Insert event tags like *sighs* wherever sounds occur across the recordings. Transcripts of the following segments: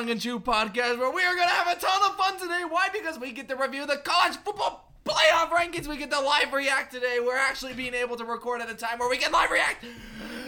Strong and True podcast where we are going to have a ton of fun today. Why? Because we get to review the college football playoff rankings. We get to live react today. We're actually being able to record at a time where we can live react.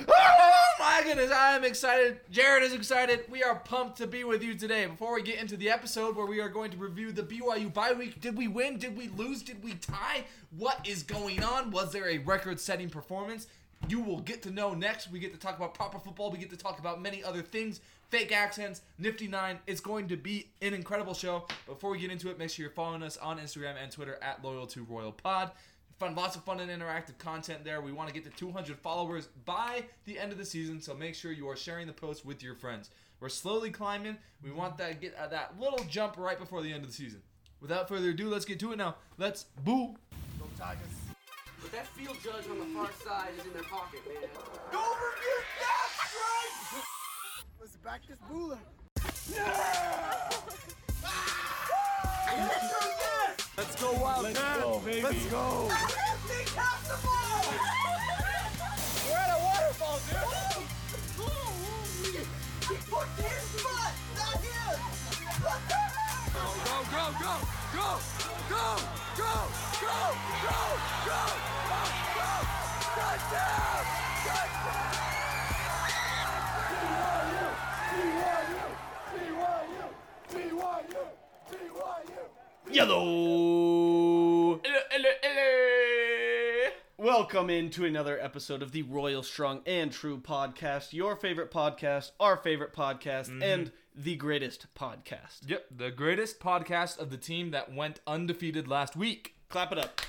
Oh my goodness, I am excited. Jared is excited. We are pumped to be with you today. Before we get into the episode where we are going to review the BYU bye week, did we win? Did we lose? Did we tie? What is going on? Was there a record setting performance? You will get to know next. We get to talk about proper football. We get to talk about many other things. Fake accents, Nifty Nine. It's going to be an incredible show. Before we get into it, make sure you're following us on Instagram and Twitter at Loyal to Royal Pod. Find lots of fun and interactive content there. We want to get to 200 followers by the end of the season, so make sure you are sharing the post with your friends. We're slowly climbing. We want that get uh, that little jump right before the end of the season. Without further ado, let's get to it now. Let's boo. Go Tigers. But that field judge on the far side is in their pocket, man. Go review that right! Let's back this booler. Let's go wild. Let's go, baby. Let's go. We're at a waterfall, dude. He put his foot, not his. Go, go, go, go, go, go, go, go, go, go, go, go. Touchdown! Touchdown! Yellow. Welcome into another episode of the Royal Strong and True podcast, your favorite podcast, our favorite podcast, and the greatest podcast. Yep, the greatest podcast of the team that went undefeated last week. Clap it up.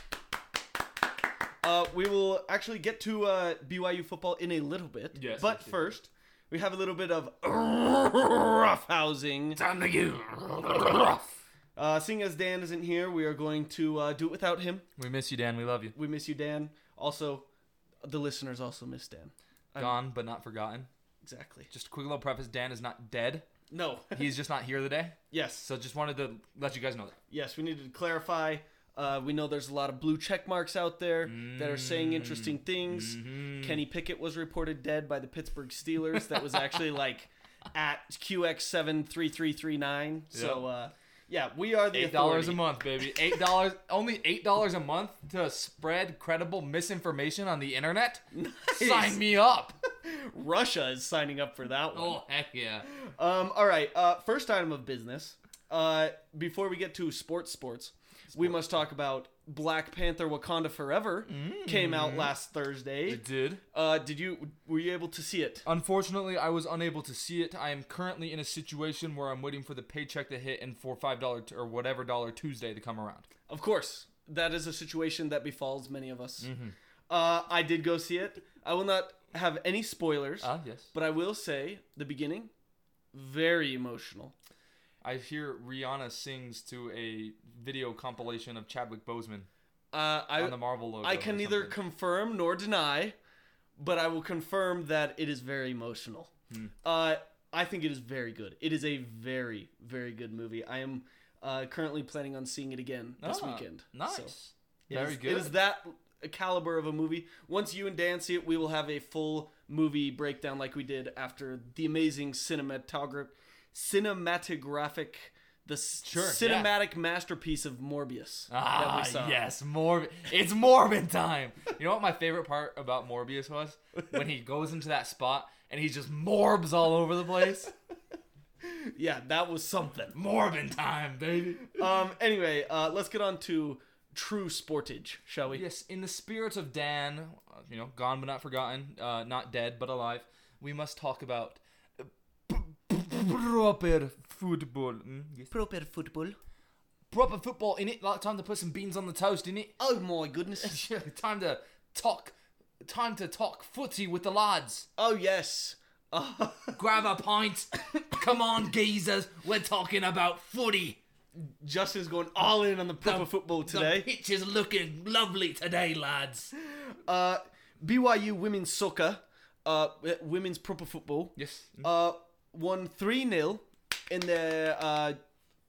Uh, we will actually get to uh, BYU football in a little bit. Yes, But first, we have a little bit of *laughs* rough housing. Time to get Uh, seeing as Dan isn't here, we are going to uh, do it without him. We miss you, Dan. We love you. We miss you, Dan. Also, the listeners also miss Dan. Gone but not forgotten. Exactly. Just a quick little preface: Dan is not dead. No. *laughs* He's just not here today. yes. So just wanted to let you guys know that. Yes, we needed to clarify. Uh, we know there's a lot of blue check marks out there that are saying interesting things. Kenny Pickett was reported dead by the Pittsburgh Steelers. That was actually like *laughs* at QX73339. So, uh, yeah, we are the Eight dollars a month, baby. Eight dollars, *laughs* only eight dollars a month to spread credible misinformation on the internet. *laughs* Sign me up. *laughs* Russia is signing up for that one. Oh heck yeah! Um, all right. Uh, first item of business. Uh, before we get to sports, sports, we must talk about Black Panther: Wakanda Forever. Came out last Thursday. It did. Uh, did you were you able to see it? Unfortunately, I was unable to see it. I am currently in a situation where I'm waiting for the paycheck to hit and for five dollar or whatever dollar Tuesday to come around. Of course, that is a situation that befalls many of us. Mm-hmm. Uh, I did go see it. I will not have any spoilers, Ah, yes. but I will say the beginning, very emotional. I hear Rihanna sings to a video compilation of Chadwick Boseman Uh, I on the Marvel logo. I can neither confirm nor deny, but I will confirm that it is very emotional. Hmm. Uh, I think it is very good. It is a very, very good movie. I am uh, currently planning on seeing it again this Ah, weekend. Nice. So, Very is- good. It is that caliber of a movie. Once you and Dan see it, we will have a full movie breakdown like we did after the amazing cinematograph, cinematographic, the Sure, yeah. cinematic masterpiece of Morbius Ah, yes, Morbid. It's Morbin time. You know what my favorite part about Morbius was? When he goes into that spot and he just morbs all over the place. *laughs* Yeah, that was something. Morbin time, baby. um. Anyway, uh, let's get on to true sportage, shall we? Yes, in the spirit of Dan, you know, gone but not forgotten, uh, not dead but alive, we must talk about proper football. Mm, yes. Proper football. Proper football in it. Like time to put some beans on the toast in it. Oh my goodness. *laughs* time to talk. Time to talk footy with the lads. oh yes. *laughs* Grab a pint. Come on, geezers. We're talking about footy. Justin's going all in on the proper The- football The today. pitch is looking lovely today, lads. Uh, BYU women's soccer, uh, women's proper football, Yes. uh, won three 0 in their uh,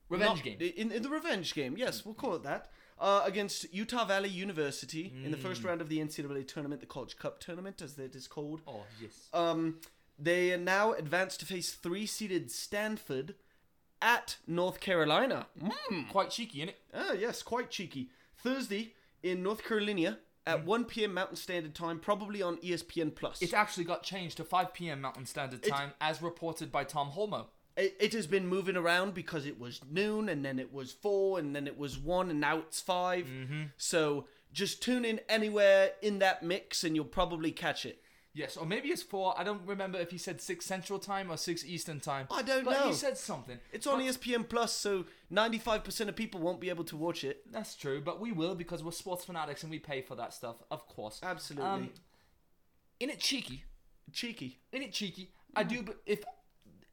Revenge not- game. In, in the revenge game, yes, we'll call it that. Uh, against Utah Valley University in the Mm. first round of the NCAA tournament, the College Cup tournament, as it is called. Oh, yes. Um, they are now advanced to face three-seeded Stanford at North Carolina. Mm. Quite cheeky, innit? Ah, yes, quite cheeky. Thursday in North Carolina at 1 p.m. Mountain Standard Time, probably on ESPN Plus. It actually got changed to 5 p.m. Mountain Standard Time, as reported by Tom Holmoe. it, it has been moving around because it was noon and then it was four and then it was one and now it's 5 Mm-hmm. So just tune in anywhere in that mix and you'll probably catch it. Yes, or maybe it's 4. I don't remember if he said 6 Central Time or 6 Eastern Time. I don't but know. he said something. It's on But- ESPN Plus, so 95% of people won't be able to watch it. That's true, but we will because we're sports fanatics and we pay for that stuff, of course. Absolutely. Um, in it cheeky, Cheeky. in it cheeky. I do, but if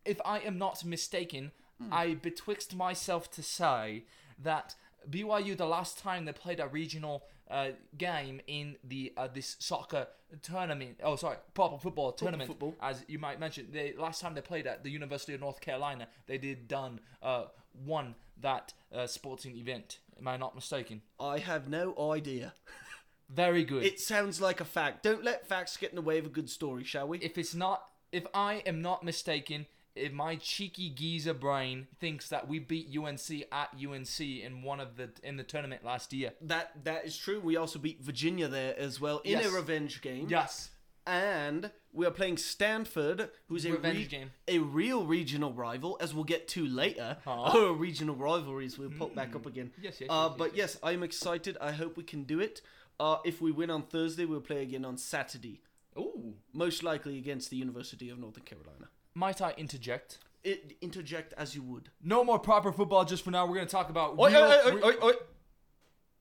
if I am not mistaken, Hmm. I betwixt myself to say that BYU the last time they played a regional uh, game in the uh, this soccer tournament. Oh, sorry, proper football tournament. football. As you might mention, the last time they played at the University of North Carolina, they did done uh, won that uh, sporting event. Am I not mistaken? I have no idea. *laughs* Very good. It sounds like a fact. Don't let facts get in the way of a good story, shall we? if it's not, if I am not mistaken, if my cheeky geezer brain thinks that we beat UNC at UNC in one of the in the tournament last year. that that is true. We also beat Virginia there as well in Yes. a revenge game. Yes. and we are playing Stanford, who's a Revenge game. a real regional rival, as we'll get to later. Aw. *laughs* Oh, regional rivalries will pop back up again. Yes, yes, Uh, yes, but yes, I'm excited. I hope we can do it. Uh, if we win on Thursday, we'll play again on Saturday, Ooh. most likely against the University of Northern Carolina. Might I interject? It, interject as you would. No more proper football just for now. We're going to talk about. Oi, real- oi, oi, oi, oi.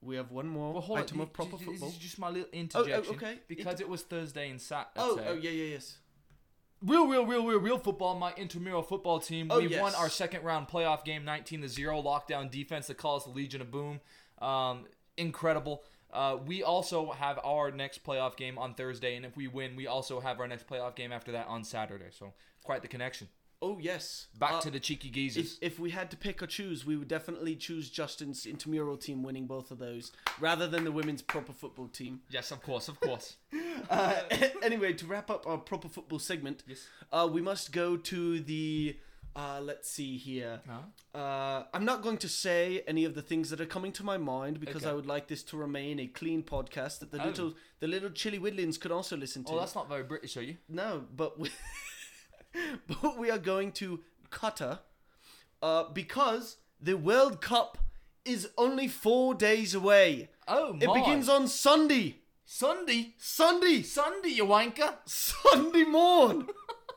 We have one more Well, hold on. item of proper This football. is just my little interjection. okay. Because it was Thursday and Saturday. Oh, oh yeah, yeah, yes. Real, real, real, real, real football. My intramural football team. Oh, we yes. won our second round playoff game, 19 to zero. Lockdown defense that calls the Legion of Boom. Um, incredible. Uh, we also have our next playoff game on Thursday, and if we win, we also have our next playoff game after that on Saturday. So quite the connection. Oh yes. Back Uh, to the cheeky If, if we had to pick or choose, we would definitely choose Justin's intramural team winning both of those, rather than the women's proper football team. yes, of course, of course. *laughs* Uh, *laughs* anyway, to wrap up our proper football segment, Yes. uh, we must go to the. Uh, let's see here. Uh, I'm not going to say any of the things that are coming to my mind because Okay. I would like this to remain a clean podcast that the Oh. little the little chili whittlings could also listen to. oh, that's not very British, are you? No, but we, *laughs* but we are going to Qatar uh, because the World Cup is only four days away. Oh, It begins on Sunday. Sunday. Sunday. Sunday, you wanker. Sunday morn.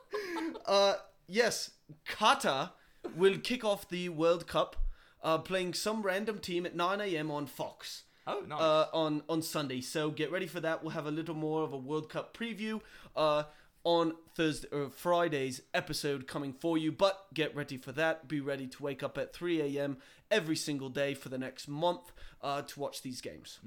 *laughs* uh, yes, Qatar will kick off the World Cup, uh, playing some random team at 9 a.m. on Fox. Oh, nice. Uh, on on Sunday, so get ready for that. We'll have a little more of a World Cup preview uh, on Thursday or Friday's episode coming for you. But get ready for that. Be ready to wake up at 3 a.m. every single day for the next month uh, to watch these games.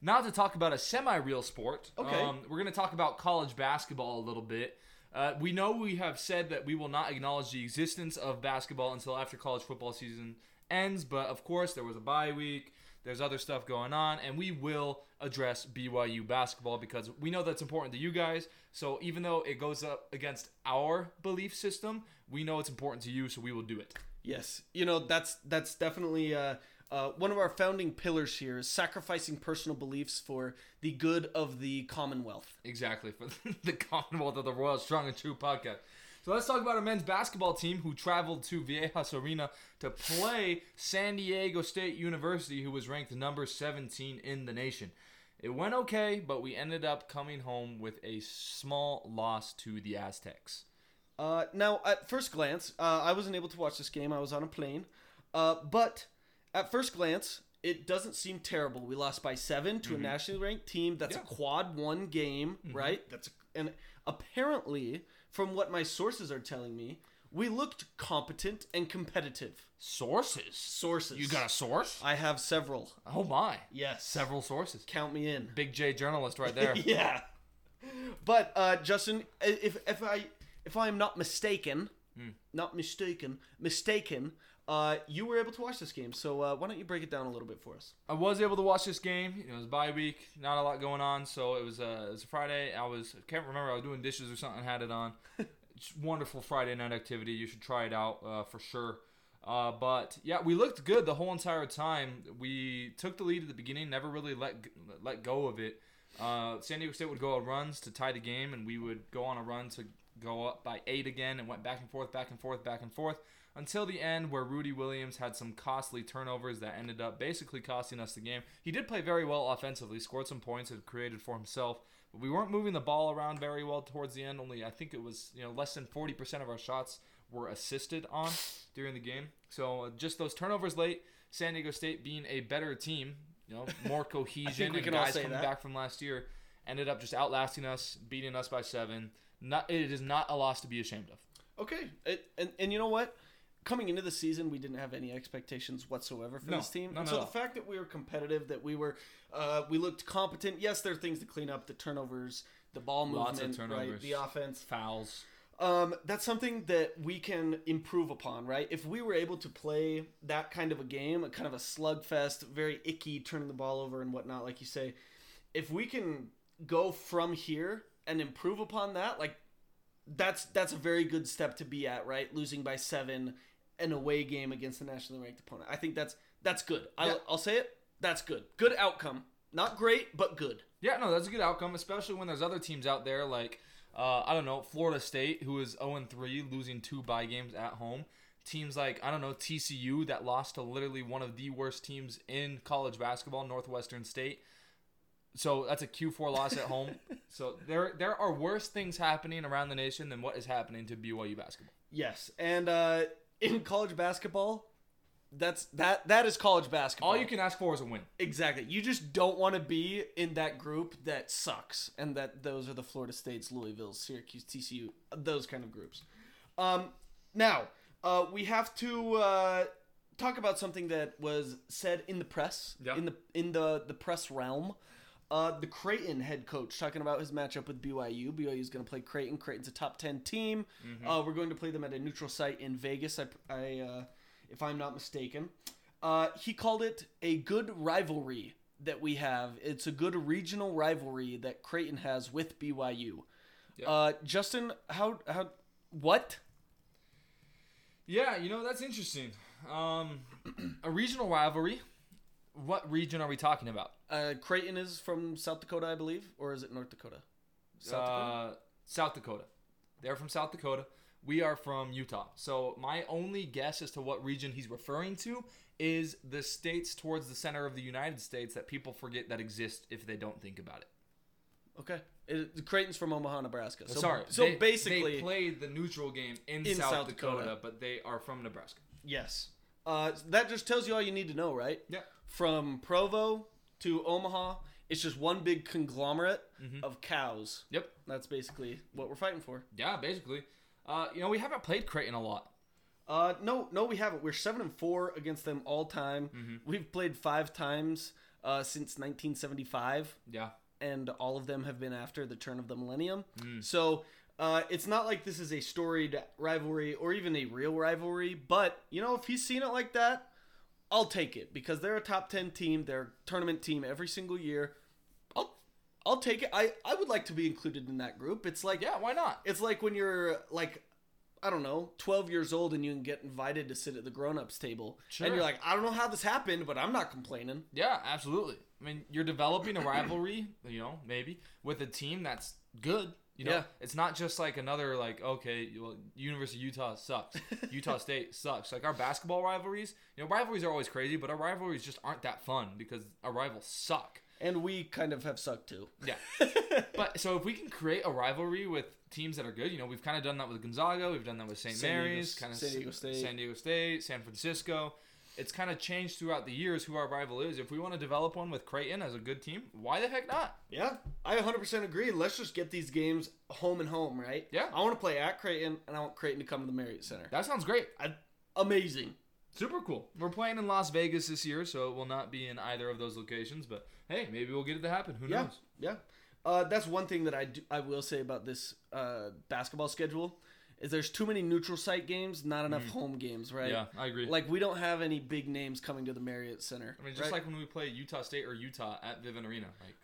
Now to talk about a semi-real sport. Okay. Um, we're going to talk about college basketball a little bit. Uh, we know we have said that we will not acknowledge the existence of basketball until after college football season ends, but of course there was a bye week. There's other stuff going on, and we will address BYU basketball because we know that's important to you guys. So even though it goes up against our belief system, we know it's important to you, so we will do it. Yes, you know that's that's definitely uh, uh, one of our founding pillars here is sacrificing personal beliefs for the good of the Commonwealth. Exactly for *laughs* the Commonwealth of the Royal Strong and True podcast. So let's talk about our men's basketball team who traveled to Viejas Arena to play San Diego State University, who was ranked number 17 in the nation. It went okay, but we ended up coming home with a small loss to the Aztecs. Uh, now, at first glance, uh, I wasn't able to watch this game. I was on a plane. Uh, but at first glance, it doesn't seem terrible. We lost by seven to a mm-hmm. nationally ranked team. That's Yeah. a quad one game, mm-hmm. right? That's and apparently, from what my sources are telling me, we looked competent and competitive. Sources? Sources. You got a source? I have several. Oh my. Yes. Several sources. Count me in. Big J journalist right there. *laughs* yeah. But uh, Justin, if if I if I'm not mistaken, hmm. not mistaken, mistaken, uh, you were able to watch this game. So uh, why don't you break it down a little bit for us? I was able to watch this game. It was bye week, not a lot going on, so it was a it was a Friday. I was I can't remember. I was doing dishes or something. Had it on. *laughs* It's wonderful Friday night activity. You should try it out uh, for sure. Uh, but yeah, we looked good the whole entire time. We took the lead at the beginning, never really let let go of it. Uh, San Diego State would go on runs to tie the game, and we would go on a run to go up by eight again, and went back and forth, back and forth, back and forth until the end, where Rudi Williams had some costly turnovers that ended up basically costing us the game. He did play very well offensively, scored some points, and created for himself. But we weren't moving the ball around very well towards the end. Only I think it was you know less than forty percent of our shots were assisted on during the game. So uh, just those turnovers late. San Diego State being a better team, you know, more *laughs* cohesion and can all guys say coming that. back from last year, ended up just outlasting us, beating us by seven. Not it is not a loss to be ashamed of. Okay, it, and and you know what? Coming into the season, we didn't have any expectations whatsoever for No, this team. and so the fact that we were competitive, that we were, uh, we looked competent. Yes, there are things to clean up: the turnovers, the ball Lots movement, right? The offense. Fouls. Um, that's something that we can improve upon, right? If we were able to play that kind of a game, a kind of a slugfest, very icky, turning the ball over and whatnot, like you say, if we can go from here and improve upon that, like that's that's a very good step to be at, right? Losing by seven, an away game against a nationally ranked opponent. I think that's that's good. Yeah. I'll, I'll say it. That's good. Good outcome. Not great, but good. Yeah, no, that's a good outcome, especially when there's other teams out there like uh, I don't know Florida State, who is 0 3, losing two bye games at home. Teams like I don't know TCU that lost to literally one of the worst teams in college basketball, Northwestern State. So that's a Q4 loss at home. *laughs* So there there are worse things happening around the nation than what is happening to BYU basketball. Yes, and uh, in college basketball, that's that that is college basketball. All you can ask for is a win. exactly. You just don't want to be in that group that sucks, and that those are the Florida States, Louisville, Syracuse, TCU, those kind of groups. Um, now uh, we have to uh, talk about something that was said in the press, Yeah. in the in the the press realm. Uh, the Creighton head coach talking about his matchup with BYU. BYU is going to play Creighton. Creighton's a top ten team. Uh, we're going to play them at a neutral site in Vegas. I, I uh, if I'm not mistaken. Uh, he called it a good rivalry that we have. It's a good regional rivalry that Creighton has with BYU. Yeah. Uh, Justin, how how what? Yeah, you know that's interesting. Um, *clears throat* a regional rivalry. What region are we talking about? Uh, Creighton is from South Dakota, I believe, or is it North Dakota? South Dakota. Uh, South Dakota. They're from South Dakota. We are from Utah. So my only guess as to what region he's referring to is the states towards the center of the United States that people forget that exist if they don't think about it. Okay, it, Creighton's from Omaha, Nebraska. So, Sorry. So they, basically, they played the neutral game in, In South, South Dakota, Dakota. but they are from Nebraska. yes. Uh, that just tells you all you need to know, right? Yeah. From Provo to Omaha, it's just one big conglomerate Mm-hmm. of cows. Yep. That's basically what we're fighting for. Yeah, basically. Uh, you know, we haven't played Creighton a lot. Uh, no, no, we haven't. We're seven and four against them all time. Mm-hmm. We've played five times uh, since 1975, Yeah. and all of them have been after the turn of the millennium. Mm. So uh, it's not like this is a storied rivalry or even a real rivalry. But you know, if he's seen it like that, I'll take it because they're a top ten team. They're a tournament team every single year. I'll I'll take it. I I would like to be included in that group. It's like Yeah, why not? it's like when you're like I don't know, 12 years old and you can get invited to sit at the grown-ups table. Sure. And you're like, I don't know how this happened, but I'm not complaining. Yeah, absolutely. I mean, you're developing a rivalry, you know, maybe with a team that's good. You know, Yeah. it's not just like another like okay, well, University of Utah sucks, *laughs* Utah State sucks. Like our basketball rivalries, you know, rivalries are always crazy, but our rivalries just aren't that fun because our rivals suck. And we kind of have sucked too. Yeah. *laughs* but so if we can create a rivalry with teams that are good, you know, we've kind of done that with Gonzaga, we've done that with St. Mary's, kind of San Diego State. San Diego State, San Francisco. It's kind of changed throughout the years who our rival is. If we want to develop one with Creighton as a good team, why the heck not? Yeah, I 100% agree. Let's just get these games home and home, right? Yeah. I want to play at Creighton, and I want Creighton to come to the Marriott Center. That sounds great. I, amazing. Super cool. We're playing in Las Vegas this year, so it will not be in either of those locations. But hey, maybe we'll get it to happen. Who Yeah, knows? yeah. Uh, that's one thing that I do, I will say about this uh, basketball schedule is there's too many neutral site games, not enough home games, right? Mm. Yeah, I agree. Like we don't have any big names coming to the Marriott Center. I mean, just right? like when we play Utah State or Utah at Vivint Arena, like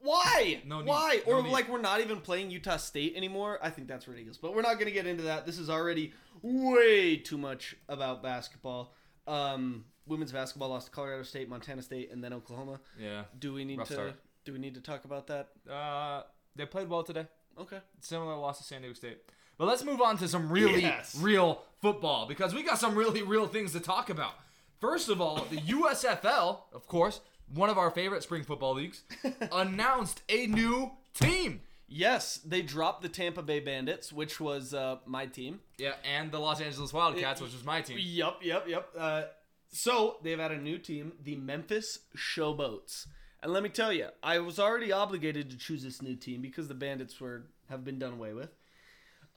Why? No need. Why? No or need. like we're not even playing Utah State anymore. I think that's ridiculous. But we're not going to get into that. This is already way too much about basketball. Um, women's basketball lost to Colorado State, Montana State, and then Oklahoma. Yeah. Do we need Rough to? start. Do we need to talk about that? Uh, they played well today. Okay. Similar loss to San Diego State. But let's move on to some really Yes. real football because we got some really real things to talk about. First of all, the USFL, of course, one of our favorite spring football leagues, *laughs* announced a new team. Yes, they dropped the Tampa Bay Bandits, which was uh, my team. Yeah, and the Los Angeles Wildcats, which was my team. Yep, yep, yep. Uh, so they've had a new team, the Memphis Showboats. And let me tell you, I was already obligated to choose this new team because the Bandits were have been done away with.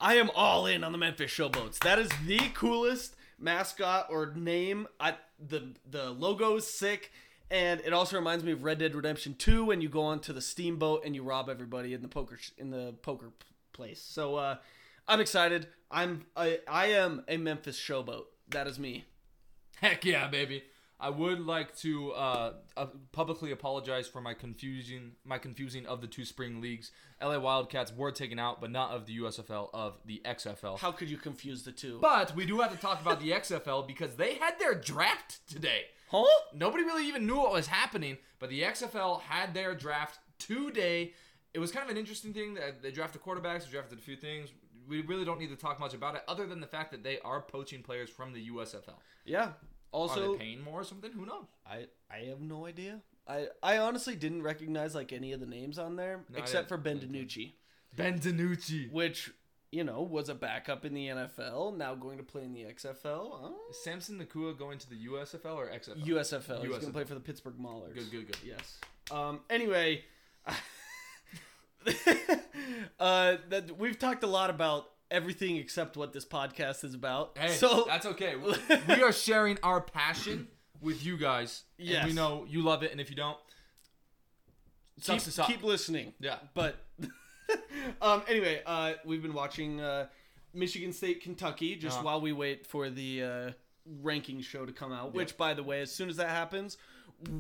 I am all in on the Memphis Showboats. That is the coolest mascot or name. I, the the logo is sick, and it also reminds me of Red Dead Redemption 2 when you go onto the steamboat and you rob everybody in the poker in the poker place. So uh, I'm excited. I'm I, I am a Memphis Showboat. That is me. Heck yeah, baby. I would like to uh, uh, publicly apologize for my confusing my confusing of the two spring leagues. LA Wildcats were taken out, but not of the USFL, of the XFL. How could you confuse the two? But we do have to talk about the *laughs* XFL because they had their draft today. huh? Nobody really even knew what was happening, but the XFL had their draft today. It was kind of an interesting thing that they drafted quarterbacks, they drafted a few things. We really don't need to talk much about it, other than the fact that they are poaching players from the USFL. Yeah. Are Also, they paying more or something? Who knows? I I have no idea. I I honestly didn't recognize like any of the names on there No, I except for Ben didn't. DiNucci, Ben DiNucci. which you know was a backup in the NFL, now going to play in the XFL. Uh, Samson Nacua going to the USFL or XFL? USFL. He's gonna play for the Pittsburgh Maulers. Good, good, good. Yes. Um. Anyway, *laughs* uh, that we've talked a lot about everything except what this podcast is about. Hey, so that's okay. We- *laughs* we are sharing our passion with you guys. And Yes. we know you love it, and if you don't, keep, keep listening. Yeah. But *laughs* um, anyway, uh, we've been watching uh, Michigan State, Kentucky, just Uh-huh. while we wait for the uh, ranking show to come out. Which, by the way, as soon as that happens,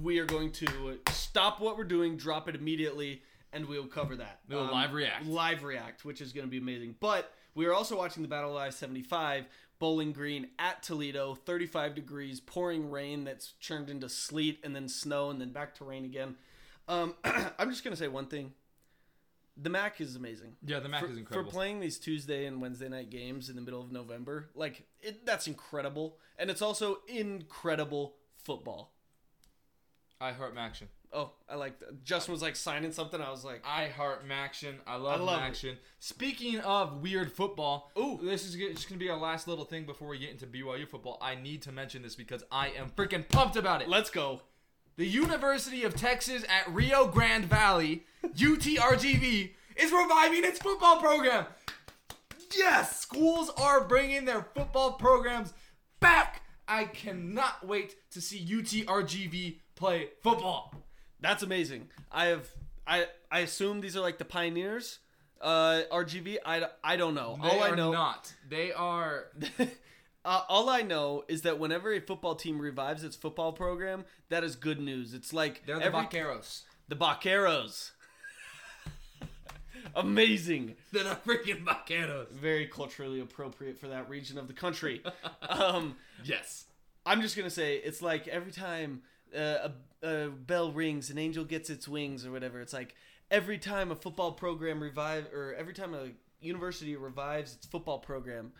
we are going to stop what we're doing, drop it immediately, and we'll cover that. Um, We'll live react. Live react, which is going to be amazing. But we are also watching the Battle of I-75, Bowling Green at Toledo, 35 degrees, pouring rain that's turned into sleet and then snow and then back to rain again. Um, *clears throat* I'm just going to say one thing. The MAC is amazing. yeah, the Mac for, is incredible. for playing these Tuesday and Wednesday night games in the middle of November, like it, that's incredible, and it's also incredible football. I heart Maction. Oh, I like that. Justin was like signing something. I was like, I heart Maction. I love, I love it. Speaking of weird football, Ooh. this is just gonna be our last little thing before we get into BYU football. I need to mention this because I am freaking pumped about it. let's go. The University of Texas at Rio Grande Valley, UTRGV, is reviving its football program. Yes, schools are bringing their football programs back. I cannot wait to see UTRGV play football. That's amazing. I have I I assume these are like the pioneers. Uh, RGV. I, I don't know. They all I are know. not. They are. *laughs* Uh, all I know is that whenever a football team revives its football program, that is good news. It's like They're the every- Vaqueros. The Vaqueros. *laughs* Amazing. They're the freaking Vaqueros. Very culturally appropriate for that region of the country. *laughs* um, Yes. I'm just gonna say it's like every time uh, a, a bell rings, an angel gets its wings, or whatever. It's like every time a football program revive, or every time a university revives its football program,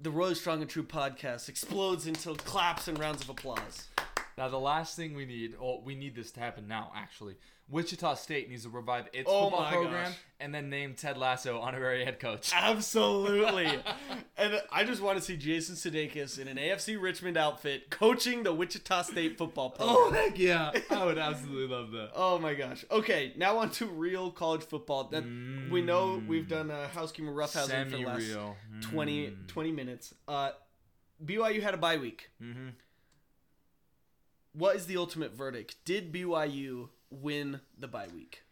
the Royally Strong and True podcast explodes into claps and rounds of applause. Now the last thing we need, oh, we need this to happen now. Actually, Wichita State needs to revive its Oh football program gosh. and then name Ted Lasso honorary head coach. Absolutely. *laughs* and I just want to see Jason Sudeikis in an AFC Richmond outfit coaching the Wichita State football program. Oh heck yeah! *laughs* I would absolutely love that. Oh my gosh. Okay, now on to real college football. That we know we've done a housekeeping roughhousing for the last Semi-real. 20, 20 minutes. Uh, BYU had a bye week. Mhm. What is the ultimate verdict? Did BYU win the bye week?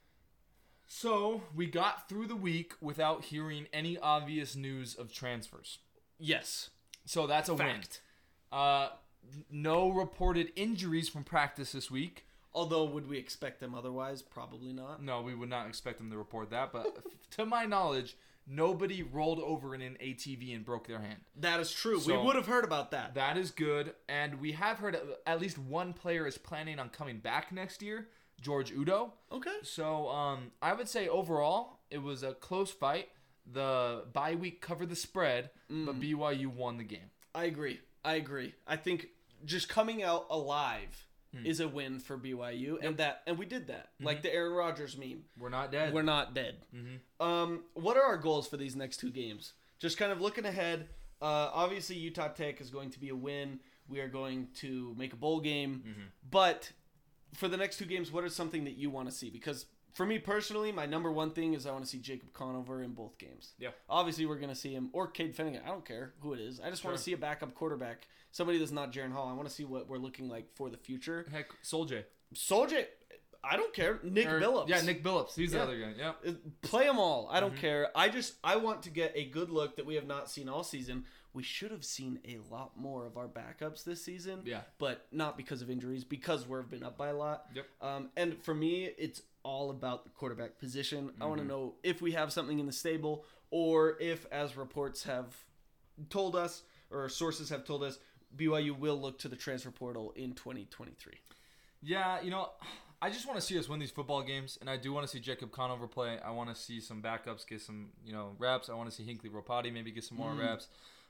So we got through the week without hearing any obvious news of transfers. Yes. So that's a Fact. win. Uh, no reported injuries from practice this week. Although, would we expect them otherwise? Probably not. No, we would not expect them to report that. But *laughs* to my knowledge, nobody rolled over in an ATV and broke their hand. That is true. So- we would have heard about that. That is good, and we have heard at least one player is planning on coming back next year, George Udo. Okay. So um, I would say overall it was a close fight. The bye week covered the spread, but BYU won the game. I agree. I agree. I think just coming out alive is a win for BYU, and that and we did that. Like the Aaron Rodgers meme. We're not dead. We're not dead. Um, what are our goals for these next two games? Just kind of looking ahead. Uh, obviously, Utah Tech is going to be a win. We are going to make a bowl game. But for the next two games, what is something that you want to see? Because for me personally, my number one thing is I want to see Jacob Conover in both games. Yeah. Obviously, we're going to see him or Cade Fennegan. I don't care who it is. I just want to see a backup quarterback, somebody that's not Jaren Hall. I want to see what we're looking like for the future. Heck, Soldier. Soldier, I don't care. Nick Or- Billoups. Yeah, Nick Billoups. He's Yeah. the other guy. Yeah. Uh, Play them all. I don't care. I just I want to get a good look that we have not seen all season. We should have seen a lot more of our backups this season. Yeah. But not because of injuries, because we've been up by a lot. Yep. Um, and for me, it's all about the quarterback position. I Mm-hmm. want to know if we have something in the stable, or if, as reports have told us, or sources have told us, BYU will look to the transfer portal in 2023. Yeah, you know, I just want to see us win these football games, and I do want to see Jacob Conover play. I want to see some backups get some, you know, reps. I want to see Hinckley Ropati maybe get some more reps.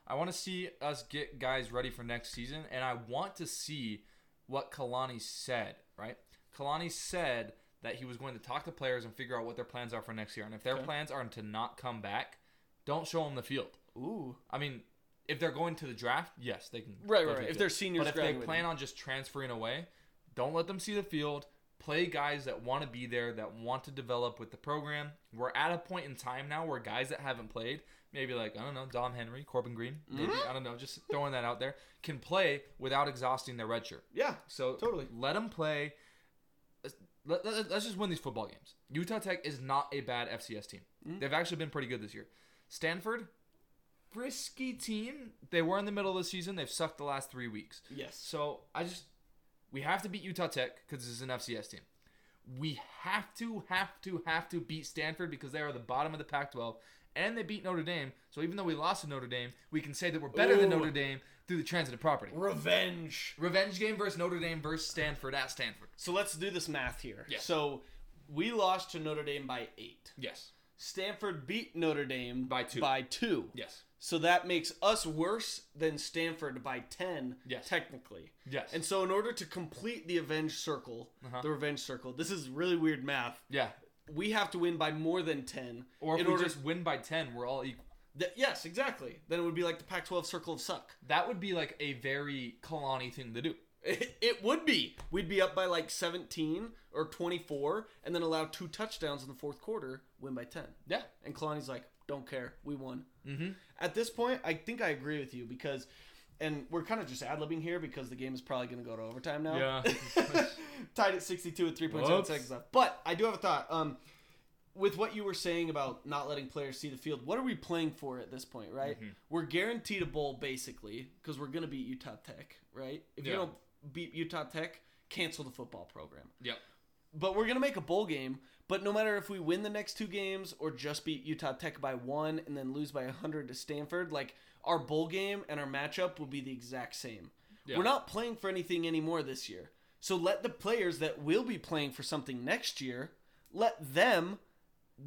I want to see us get guys ready for next season, and I want to see what Kalani said, right? Kalani said that he was going to talk to players and figure out what their plans are for next year. And if their plans are to not come back, don't show them the field. Ooh. I mean, if they're going to the draft, yes, they can. Right, right, the If they're seniors but if they plan on just transferring away, don't let them see the field. Play guys that want to be there, that want to develop with the program. We're at a point in time now where guys that haven't played, maybe like I don't know, Dom Henry, Corbin Green, maybe Mm-hmm. I don't know, just throwing that out there, can play without exhausting their red shirt. Yeah. So Totally. let them play. Let, let, us just win these football games. Utah Tech is not a bad FCS team. Mm-hmm. They've actually been pretty good this year. Stanford, frisky team. They were in the middle of the season. They've sucked the last three weeks. Yes. So I just we have to beat Utah Tech because this is an FCS team. We have to, have to, have to beat Stanford because they are the bottom of the Pac-12, and they beat Notre Dame. So even though we lost to Notre Dame, we can say that we're better than Notre Dame through the transitive property. Revenge. Revenge game versus Notre Dame versus Stanford at Stanford. So let's do this math here. Yes. So we lost to Notre Dame by eight. Yes. Stanford beat Notre Dame By two. By two. Yes. So that makes us worse than Stanford by ten. Yes. Technically. Yes. And so in order to complete the avenge circle, Uh-huh. the revenge circle, this is really weird math. Yeah. We have to win by more than ten. Or if in we order just win by 10, we're all equal. Th- yes, exactly. Then it would be like the Pac-12 circle of suck. That would be like a very Kalani thing to do. It, it would be. We'd be up by like 17 or 24, and then allow two touchdowns in the fourth quarter, win by 10. Yeah. And Kalani's like, don't care, we won. Mm-hmm. At this point, I think I agree with you because, and we're kind of just ad libbing here because the game is probably going to go to overtime now. Yeah. *laughs* Tied at 62 with 3.7 seconds left. But I do have a thought. Um, with what you were saying about not letting players see the field, what are we playing for at this point, right? Mm-hmm. We're guaranteed a bowl basically because we're going to beat Utah Tech, right? If you don't beat Utah Tech, cancel the football program. Yep. But we're gonna make a bowl game. But no matter if we win the next two games or just beat Utah Tech by one and then lose by hundred to Stanford, like our bowl game and our matchup will be the exact same. Yeah. We're not playing for anything anymore this year. So let the players that will be playing for something next year, let them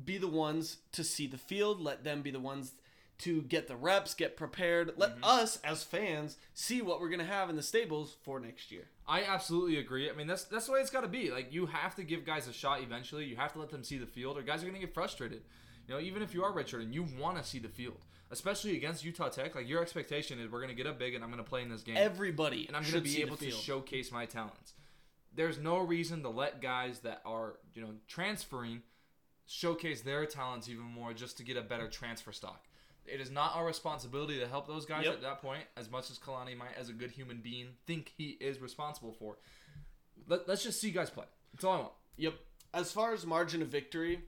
be the ones to see the field. Let them be the ones to get the reps, get prepared. Let Mm-hmm. us as fans see what we're gonna have in the stables for next year. I absolutely agree. I mean, that's that's the way it's got to be. Like, you have to give guys a shot eventually. You have to let them see the field, or guys are going to get frustrated. You know, even if you are redshirt and you want to see the field, especially against Utah Tech, like your expectation is we're going to get up big and I'm going to play in this game, Everybody and I'm going to be able to showcase my talents. There's no reason to let guys that are you know transferring showcase their talents even more just to get a better transfer stock. It is not our responsibility to help those guys Yep. at that point, as much as Kalani might, as a good human being, think he is responsible for. Let, let's just see guys play. That's all I want. Yep. As far as margin of victory,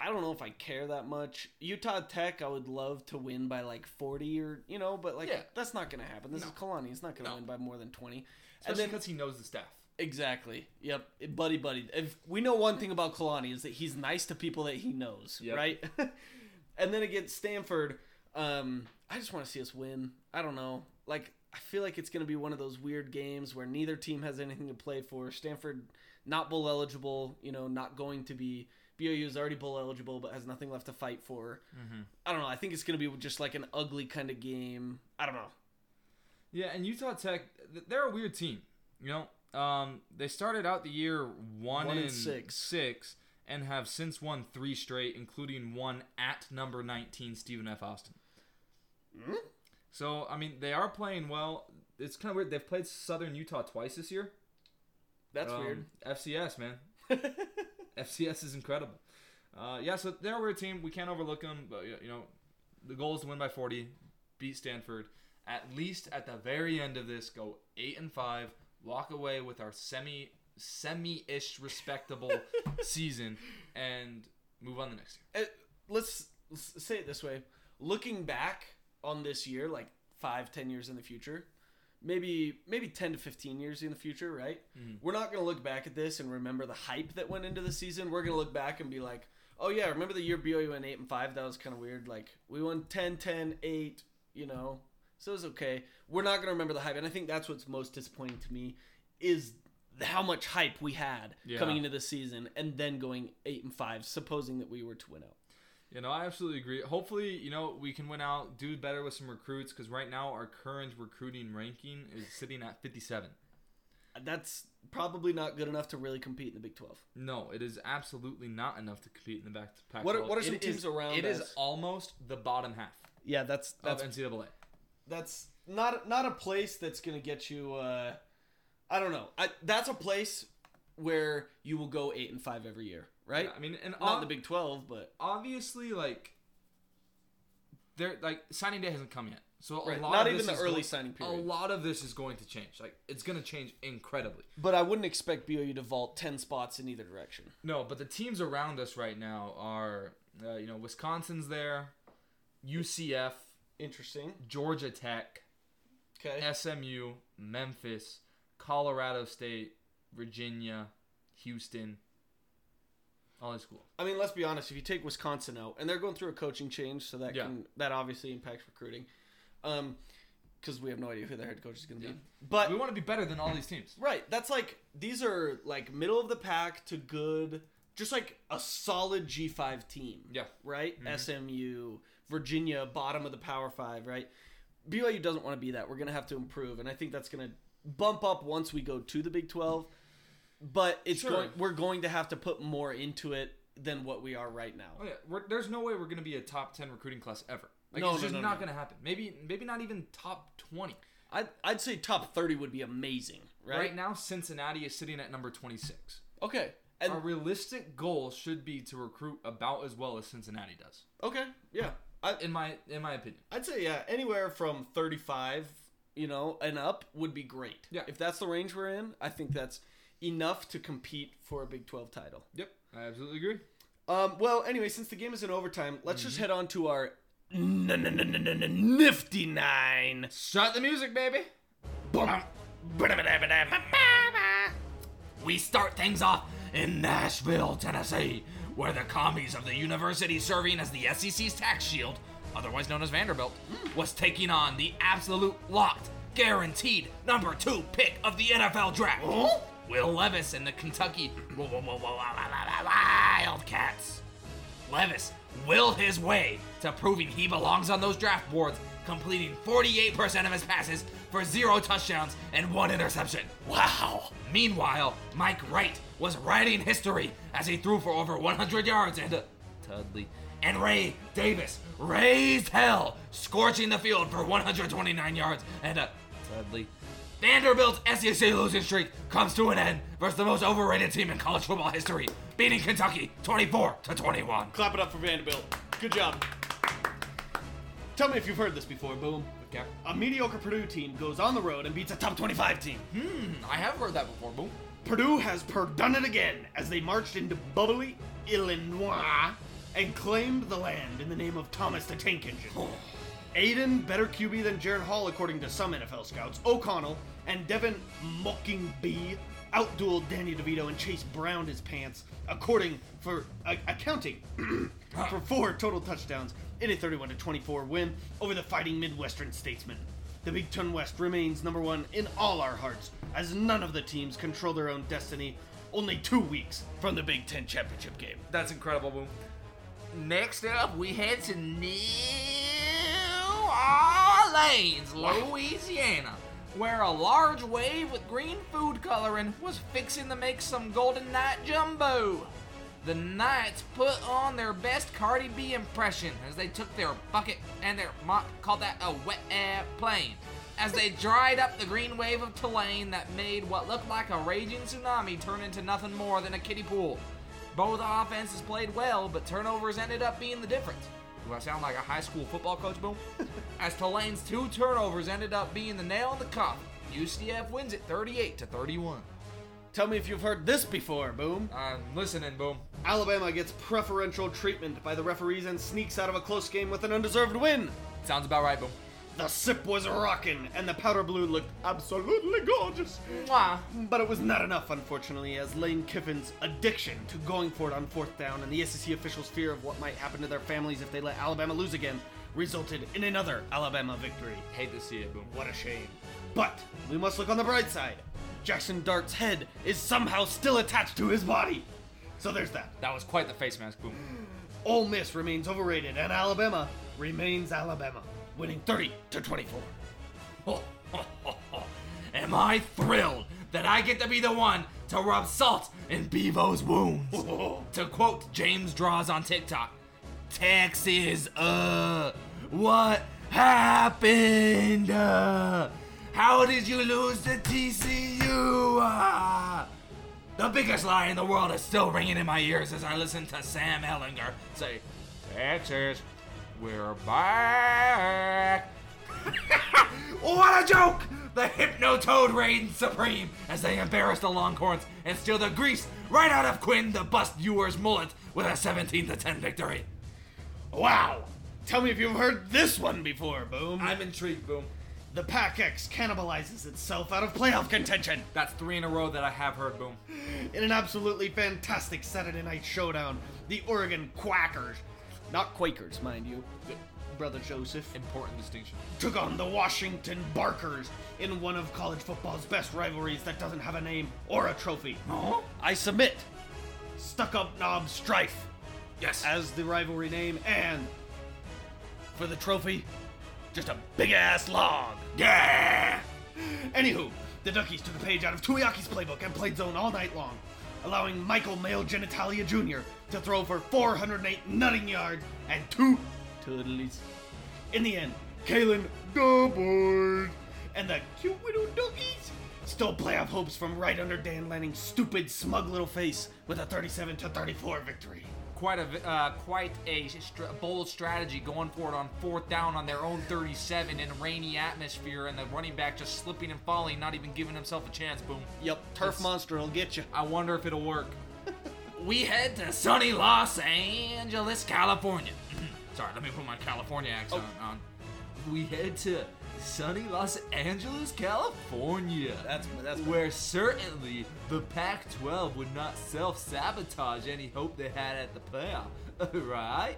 I don't know if I care that much. Utah Tech, I would love to win by like 40 or, you know, but like Yeah. that's not going to happen. This is Kalani. He's not going to No. win by more than 20. Especially and then because he knows the staff. Exactly. Yep. Buddy, buddy. If we know one thing about Kalani is that he's nice to people that he knows, Yep. right? *laughs* and then against Stanford, um, I just want to see us win. I don't know. Like I feel like it's going to be one of those weird games where neither team has anything to play for. Stanford not bowl eligible, you know, not going to be. BYU is already bowl eligible, but has nothing left to fight for. I don't know. I think it's going to be just like an ugly kind of game. I don't know. Yeah, and Utah Tech, they're a weird team. You know, um, they started out the year one, One and six. six, and have since won three straight, including one at number nineteen, Stephen F. Austin. Hmm? So I mean, they are playing well. It's kind of weird. They've played Southern Utah twice this year. That's Um, weird. FCS man, *laughs* FCS is incredible. Uh, yeah, so they're a weird team. We can't overlook them, but you know, the goal is to win by 40, beat Stanford. At least at the very end of this, go eight and five, walk away with our semi semi-ish respectable *laughs* season, and move on the next year. Let's, let's say it this way looking back on this year like five ten years in the future maybe maybe 10 to 15 years in the future right? Mm-hmm. We're not going to look back at this and remember the hype that went into the season. We're going to look back and be like oh yeah remember the year BYU went 8 and 5 that was kind of weird. Like we won 10 10 8 you know? So it was okay. We're not going to remember the hype. And i think that's what's most disappointing to me is how much hype we had Yeah. coming into the season and then going 8 and 5 supposing that we were to win out You know, I absolutely agree. Hopefully, you know, we can win out, do better with some recruits, because right now our current recruiting ranking is sitting at 57. That's probably not good enough to really compete in the Big 12. No, it is absolutely not enough to compete in the back to pack. What are- what are some teams around It is us? almost the bottom half Yeah, that's that's of NCAA. that's not not a place that's going to get you uh I don't know. I, that's a place where you will go 8 and 5 every year, right? Yeah, I mean, and not ob- the Big 12, but obviously, like, they're like signing day hasn't come yet, so a Right, lot not of even this the early going- signing period. A lot of this is going to change. Like, it's going to change incredibly. but I wouldn't expect BYU to vault 10 spots in either direction. No, but the teams around us right now are, uh, you know, Wisconsin's there, UCF, Interesting. Georgia Tech, Okay. SMU, Memphis, Colorado State, Virginia, Houston. All is cool. I mean, let's be honest. If you take Wisconsin out, and they're going through a coaching change, so that Yeah. can that obviously impacts recruiting, um, because we have no idea who their head coach is going to be. But We want to be better than all these teams. right, that's like these are like middle of the pack to good, just like a solid G five team. Yeah. Right. SMU, Virginia, bottom of the Power Five. Right. BYU doesn't want to be that. We're going to have to improve, and I think that's going to bump up once we go to the Big Twelve. But it's Sure. going. We're going to have to put more into it than what we are right now. Oh yeah, we're, there's no way we're going to be a top ten recruiting class ever. Like, No, it's no, just no, not no. going to happen. Maybe maybe not even top twenty. I'd, I'd say top 30 would be amazing, right? Right, now, Cincinnati is sitting at number twenty six. Okay. And Our realistic goal should be to recruit about as well as Cincinnati does, okay, yeah. I, in my in my opinion. I'd say yeah, anywhere from 35, you know, and up would be great. Yeah. If that's the range we're in, I think that's enough to compete for a Big 12 title. Yep, I absolutely agree. Um, well, anyway, since the game is in overtime, let's Mm-hmm. just head on to our nifty nine. Shut the music, baby. We start things off in Nashville, Tennessee, where the commies of the university serving as the SEC's tax shield, otherwise known as Vanderbilt, was taking on the absolute locked, guaranteed number two pick of the NFL draft. Will Levis and the Kentucky Wildcats. Levis willed his way to proving he belongs on those draft boards, completing 48% of his passes for zero touchdowns and one interception. Wow. Meanwhile, Mike Wright was writing history as he threw for over 100 yards and uh, Tudley and Ray Davis raised hell, scorching the field for 129 yards and uh, Tudley. Vanderbilt's SEC losing streak comes to an end versus the most overrated team in college football history, beating Kentucky 24 to 21. Clap it up for Vanderbilt. Good job. Tell me if you've heard this before, Boom. Okay. A mediocre Purdue team goes on the road and beats a top 25 team. Hmm, I have heard that before, boom. Purdue has per done it again as they marched into bubbly Illinois and claimed the land in the name of Thomas the Tank Engine. *laughs* Aidan, better QB than Jaren Hall according to some NFL scouts, O'Connell, and Devin Mockobee outdueled Danny DeVito and Chase Brown his pants, according for uh, accounting *clears throat* for four total touchdowns in a 31 24 win over the fighting Midwestern Statesmen. The Big Ten West remains number one in all our hearts, as none of the teams control their own destiny. Only two weeks from the Big Ten championship game. That's incredible, boom. Next up, we head to New Orleans, Louisiana, where a large wave with green food coloring was fixing to make some Golden Knight jumbo. The Knights put on their best Cardi B impression as they took their bucket and their mop, called that a wet airplane, as they dried up the green wave of Tulane that made what looked like a raging tsunami turn into nothing more than a kiddie pool. Both offenses played well, but turnovers ended up being the difference. Do I sound like a high school football coach, Boom? *laughs* As Tulane's two turnovers ended up being the nail in the coffin. UCF wins it 38 to 31. Tell me if you've heard this before, Boom. I'm listening, boom. Alabama gets preferential treatment by the referees and sneaks out of a close game with an undeserved win. Sounds about right, boom. The sip was rockin', and the powder blue looked absolutely gorgeous. Mwah. But it was not enough, unfortunately, as Lane Kiffin's addiction to going for it on fourth down and the SEC officials' fear of what might happen to their families if they let Alabama lose again resulted in another Alabama victory. Hate to see it, boom. What a shame. But we must look on the bright side. Jackson Dart's head is somehow still attached to his body. So there's that. That was quite the face mask, boom. Ole Miss remains overrated, and Alabama remains Alabama, winning 30 to 24. Oh, Am I thrilled that I get to be the one to rub salt in Bevo's wounds? to quote James Draws on TikTok, Texas, uh, what happened? Uh, how did you lose to TCU? Uh, the biggest lie in the world is still ringing in my ears as I listen to Sam Ehlinger say, Texas, we're back. *laughs* Oh, what a joke! The Hypno Toad reigns supreme as they embarrass the Longhorns and steal the grease right out of Quinn the Bust Ewers mullet with a 17 to 10 victory. Wow! Tell me if you've heard this one before, Boom. I'm intrigued, boom. The Pac X cannibalizes itself out of playoff contention That's three in a row that I have heard, boom. in an absolutely fantastic Saturday night showdown. The Oregon Quackers, not Quakers, mind you, Brother Joseph, Important distinction. took on the Washington Barkers in one of college football's best rivalries that doesn't have a name or a trophy. Huh? I submit Stuck Up Knob Strife Yes. as the rivalry name, and for the trophy, just a big ass log. Yeah! Anywho, the Duckies took a page out of Tuiaki's playbook and played zone all night long, allowing Michael Male Genitalia Jr. to throw for 408 nutting yards and two toodlies. In the end, Kalen doubled, and the cute little Duckies stole playoff hopes from right under Dan Lanning's stupid, smug little face with a 37 34 victory. Quite a uh, quite a str- bold strategy going for it on fourth down on their own 37 in a rainy atmosphere, and the running back just slipping and falling, not even giving himself a chance. Boom. Yep, turf It's- monster will get you. I wonder if it'll work. we head to sunny Los Angeles, California. *clears throat* Sorry, let me put my California accent on. We head to sunny Los Angeles, California. That's that's where certainly the Pac-12 would not self-sabotage any hope they had at the playoff, *laughs* right?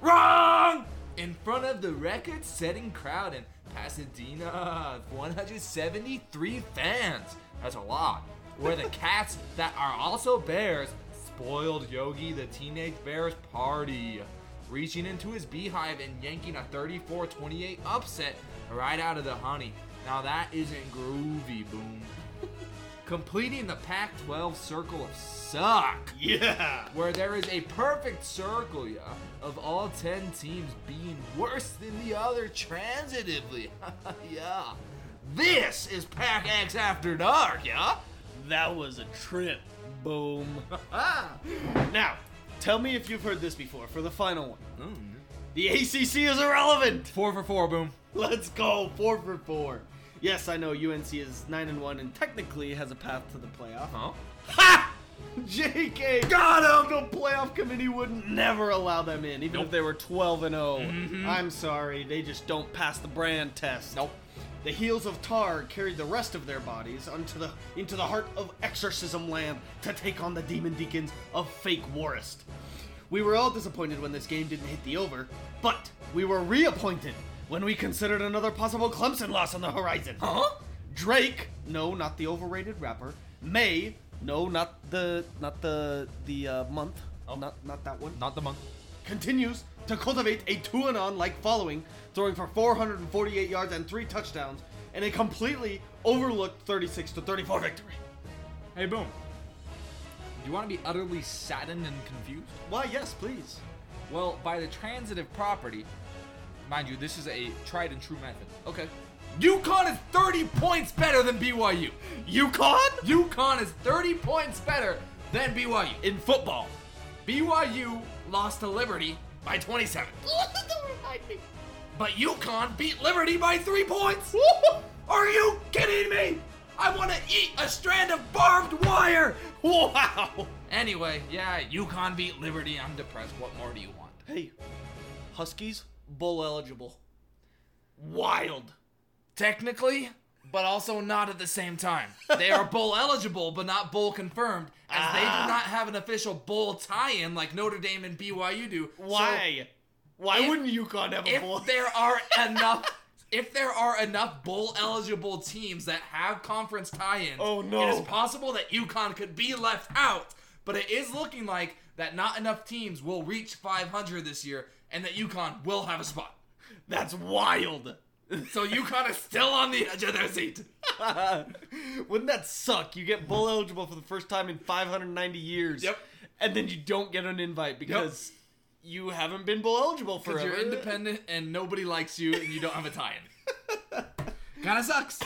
Wrong! In front of the record-setting crowd in Pasadena, 173 fans. That's a lot. Where the *laughs* cats that are also bears spoiled Yogi the Teenage Bears party, reaching into his beehive and yanking a 34-28 upset right out of the honey. Now that isn't groovy, boom. *laughs* Completing the Pac-12 circle of suck yeah. where there is a perfect circle, yeah, of all 10 teams being worse than the other transitively. *laughs* yeah. This is Pac X After Dark, yeah? That was a trip. Boom. *laughs* Now, tell me if you've heard this before for the final one. Mm. The ACC is irrelevant. Four for four, boom. Let's go. Four for four. Yes, I know UNC is nine and one and technically has a path to the playoff. Huh? Ha! JK got him. The playoff committee would never allow them in, even if they were 12 and 0. I'm sorry, they just don't pass the brand test. Nope. The heels of Tar carried the rest of their bodies onto the into the heart of Exorcism Land to take on the demon deacons of Fake Warist. We were all disappointed when this game didn't hit the over, but we were reappointed when we considered another possible Clemson loss on the horizon. Huh? Drake, no, not the overrated rapper. May, no, not the not the the uh, month. Not not that one. Not the month. Continues to cultivate a two and on like following, throwing for 448 yards and three touchdowns, and a completely overlooked 36 to 34 victory. Hey, boom. Do you want to be utterly saddened and confused? Why, yes, please. Well, by the transitive property, mind you, this is a tried and true method. Okay. UConn is 30 points better than BYU. UConn UConn is 30 points better than BYU. in football. BYU lost to Liberty by 27. *laughs* But UConn beat Liberty by three points. *laughs* Are you kidding me? I want to eat a strand of barbed wire. *laughs* Wow. Anyway, yeah, UConn beat Liberty. I'm depressed. What more do you want? Hey, Huskies bowl eligible. Wild. Technically, but also not at the same time. They are bowl *laughs* eligible, but not bowl confirmed, as they do ah. not have an official bowl tie-in like Notre Dame and BYU do. So Why? Why if- wouldn't UConn have a bowl? if there are *laughs* enough if there are enough bowl eligible teams that have conference tie-ins Oh, no. it is possible that UConn could be left out but it is looking like that not enough teams will reach 500 this year and that UConn will have a spot That's wild. So UConn is still on the edge of their seat *laughs* Wouldn't that suck? You get bowl eligible for the first time in 590 years. Yep. And then you don't get an invite because you haven't been bowl eligible forever. because you're independent and nobody likes you and you don't have a tie-in *laughs* kind of sucks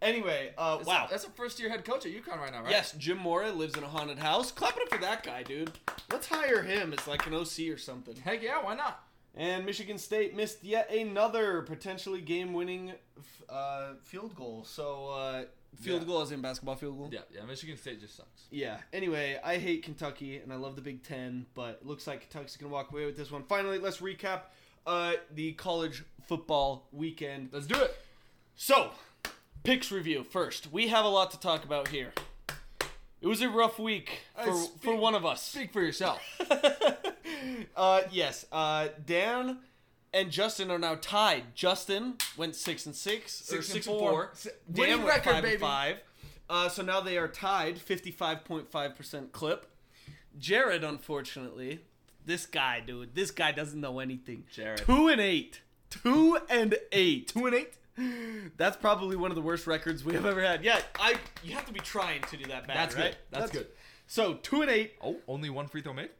Anyway, uh, wow. that's a first year head coach at UConn right now right Yes, Jim Mora lives in a haunted house. Clap it up for that guy, dude. Let's hire him as like an OC or something. heck yeah why not And Michigan State missed yet another potentially game-winning uh, field goal. So uh, field Yeah. goal as in basketball field goal. Yeah, yeah. Michigan State just sucks. Yeah. Anyway, I hate Kentucky and I love the Big Ten, but it looks like Kentucky's gonna walk away with this one. Finally, let's recap uh, the college football weekend. let's do it So, picks review first. We have a lot to talk about here. It was a rough week for, speak- for one of us. Speak for yourself. *laughs* uh, yes, uh, Dan and Justin are now tied. Justin went six and six, or Six six and and four. four. Dan went record, five baby. And five. Uh, so now they are tied, fifty-five point five percent clip. Jared, unfortunately, this guy, dude, this guy doesn't know anything. Jared. two and eight, two and eight. two and eight That's probably one of the worst records we have ever had. Yeah, I. You have to be trying to do that bad. That's right? good. That's good. So two and eight. Oh, only one free throw made?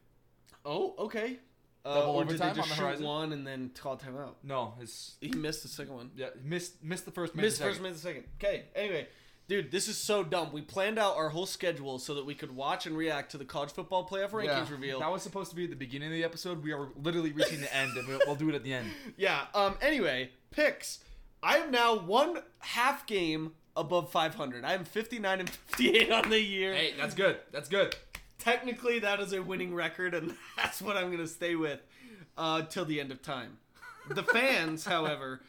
Oh, okay. Uh, Double or did they overtime just on the shoot horizon? one and then call timeout? No, his He missed the second one. yeah missed missed the first. Missed the first, second. missed the second. Okay. Anyway, dude, this is so dumb. We planned out our whole schedule so that we could watch and react to the college football playoff rankings Yeah, reveal. That was supposed to be at the beginning of the episode. We are literally reaching the end, and we'll, we'll do it at the end. *laughs* Yeah. Um. Anyway, picks. I am now one half game above 500. I am 59 and 58 on the year. Hey, that's good. That's good. Technically, that is a winning record, and *laughs* that's what I'm gonna stay with uh, till the end of time. The *laughs* fans, however,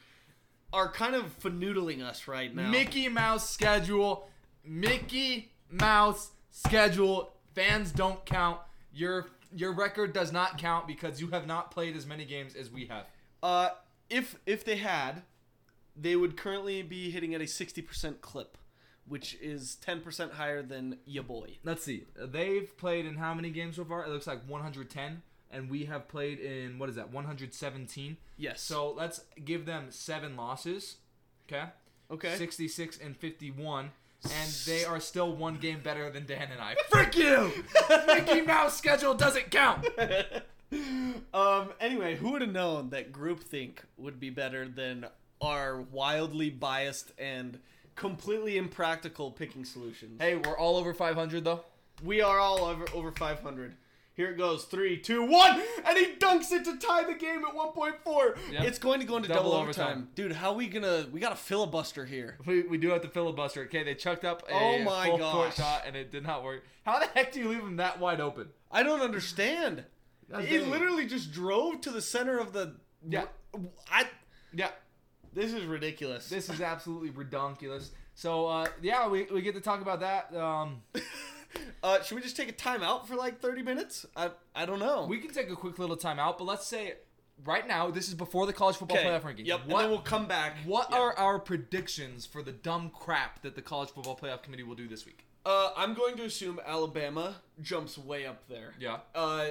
are kind of fanoodling us right now. Mickey Mouse schedule. Mickey Mouse schedule. Fans don't count. Your your record does not count because you have not played as many games as we have. Uh, if if they had, they would currently be hitting at a 60% clip, which is 10% higher than ya boy. Let's see. They've played in how many games so far? It looks like 110, and we have played in what is that? 117. Yes. So let's give them seven losses. Okay. okay. 66 and 51, and they are still one game better than Dan and I. *laughs* Frick you! *laughs* Mickey Mouse schedule doesn't count. *laughs* Um. Anyway, who would have known that groupthink would be better than our wildly biased and completely impractical picking solutions? Hey, we're all over 500 though. We are all over over 500. Here it goes. Three, two, one, and he dunks it to tie the game at 1.4. Yep. It's going to go into double, Double overtime. overtime. dude. How we gonna? We got a filibuster here. We, we do have to filibuster. Okay, they chucked up a Oh my full court shot, and it did not work. How the heck do you leave him that wide open? I don't understand. That's He big. literally just drove to the center of the. Yeah. I. Yeah. This is ridiculous. This is absolutely redonkulous. So uh, yeah, we, we get to talk about that. Um, *laughs* Uh, should we just take a timeout for like 30 minutes? I I don't know. we can take a quick little time out, but let's say right now this is before the college football okay. playoff rankings. Yep. What And then we'll come back. what Yeah. are our predictions for the dumb crap that the college football playoff committee will do this week? Uh, I'm going to assume Alabama jumps way up there. Yeah. Uh,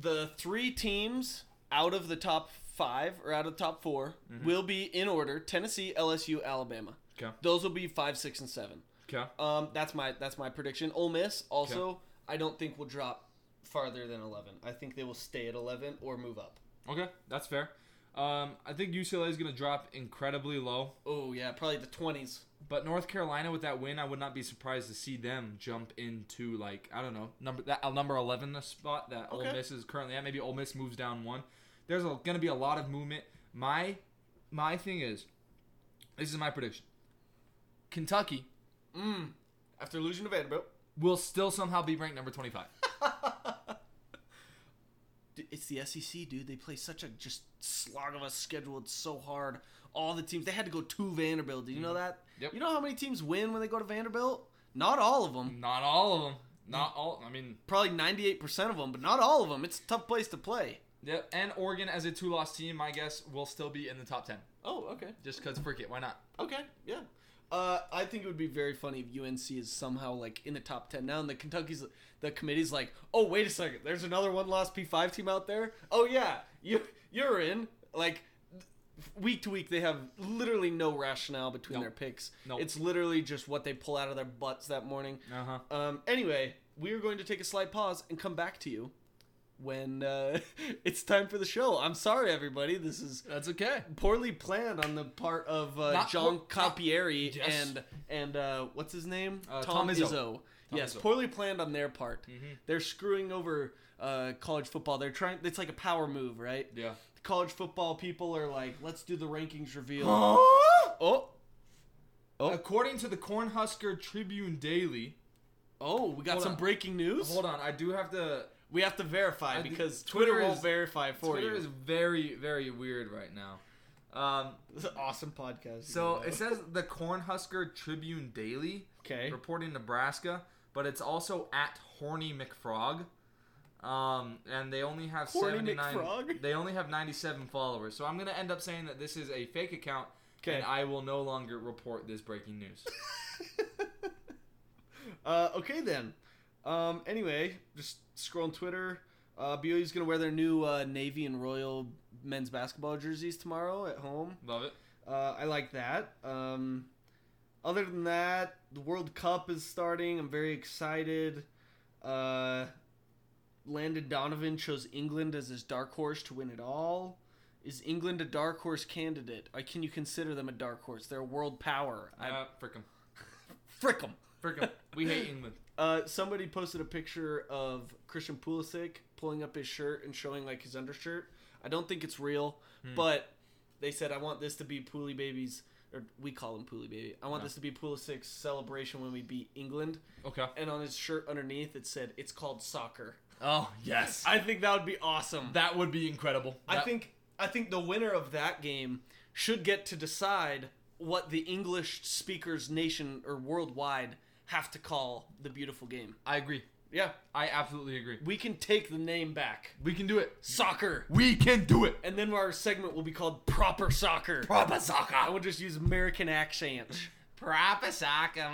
the three teams out of the top five or out of the top 4 will be in order: Tennessee, LSU, Alabama. Okay. Those will be five, six, and seven. Okay. Um, that's my that's my prediction. Ole Miss also, I don't think will drop farther than 11. I think they will stay at 11 or move up. Okay, that's fair. Um, I think UCLA is going to drop incredibly low, Oh yeah, probably the 20s. but North Carolina with that win, I would not be surprised to see them jump into like I don't know number that uh, number eleven the spot that Ole Miss is currently at. Maybe Ole Miss moves down one. There's going to be a lot of movement. My my thing is, this is my prediction. Kentucky Mm. After losing to Vanderbilt. will still somehow be ranked number twenty five. *laughs* It's the SEC, dude. They play such a just slog of a schedule. It's so hard. All the teams they had to go to Vanderbilt. Did you know that? Yep. You know how many teams win when they go to Vanderbilt? Not all of them. Not all of them. Not all. I mean, Probably 98% of them, but not all of them. It's a tough place to play. Yeah. And Oregon as a two loss team, I guess, will still be in the top ten. Oh, okay. Just because frick it, why not? Okay, yeah. Uh, I think it would be very funny if UNC is somehow like in the top ten now, and the Kentucky's the committee's like, oh wait a second, there's another one-loss P five team out there. Oh yeah, you you're in. Like week to week, they have literally no rationale between Nope. their picks. Nope. It's literally just what they pull out of their butts that morning. Uh huh. Um, anyway, we are going to take a slight pause and come back to you when uh, *laughs* it's time for the show. I'm sorry, everybody. This is That's okay. poorly planned on the part of uh, Not John not- Calipari Yes. and and uh, what's his name? Uh, Tom Izzo. Tom yes, Izzo. poorly planned on their part. They're screwing over uh, college football. They're trying. It's like a power move, right? Yeah. College football people are like, let's do the rankings reveal. oh, Oh. According to the Cornhusker Tribune Daily, oh, we got some on. breaking news. hold on, I do have to. We have to verify I- because Twitter Twitter, won't verify for Twitter you. is very, very weird right now. Um, This is an awesome podcast. so it says the Cornhusker Tribune Daily okay. reporting Nebraska, but it's also at Horny McFrog. Um, and they only have Horny 79 McFrog? *laughs* they only have 97 followers. So I'm going to end up saying that this is a fake account Okay. and I will no longer report this breaking news. *laughs* Uh, okay then. Um, anyway, just scrolling Twitter. Uh, BYU's gonna wear their new uh, Navy and Royal men's basketball jerseys tomorrow at home. Love it. Uh, I like that. Um, other than that, the World Cup is starting. I'm very excited. Uh, Landon Donovan chose England as his dark horse to win it all. Is England a dark horse candidate? Can you consider them a dark horse? They're a world power. I Uh, frick 'em. *laughs* frick 'em. Frick 'em. We hate England. Uh, somebody posted a picture of Christian Pulisic pulling up his shirt and showing like his undershirt. I don't think it's real, but they said I want this to be Pooley Baby's, or we call him Pooley Baby. I want Yeah. this to be Pulisic's celebration when we beat England. Okay. And on his shirt underneath it said it's called soccer. Oh, yes. I think that would be awesome. that would be incredible. I That- think I think the winner of that game should get to decide what the English speakers nation or worldwide have to call the beautiful game. I agree. Yeah. I absolutely agree. We can take the name back. We can do it. Soccer. We can do it. And then our segment will be called Proper Soccer. Proper soccer. I will just use American accent. *laughs* Proper soccer.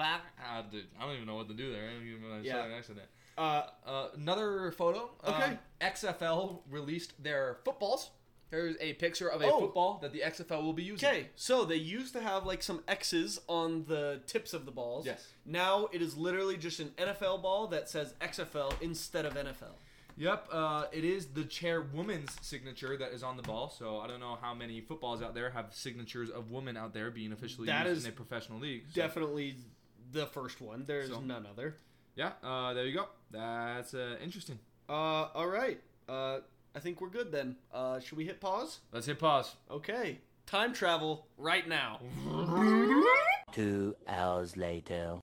Dude, I don't even know what to do there. I don't even know what Yeah. that. Uh, Uh, another photo. Okay. Um, XFL released their footballs. Here's a picture of a Oh. football that the XFL will be using. okay, so they used to have like some X's on the tips of the balls. Yes. Now it is literally just an NFL ball that says XFL instead of NFL. Yep. Uh, it is the chairwoman's signature that is on the ball. So I don't know how many footballs out there have signatures of women out there being officially That used is in a professional league. So, Definitely the first one. There's So- none other. Yeah. Uh, there you go. That's uh, interesting. Uh, all right. I think we're good then. Uh, should we hit pause? Let's hit pause. Okay. Time travel right now. *laughs* Two hours later.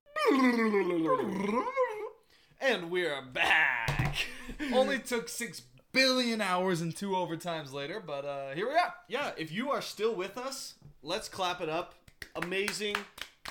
And we're back. *laughs* Only took six billion hours and two overtimes later, but uh, here we are. yeah, if you are still with us, let's clap it up. Amazing.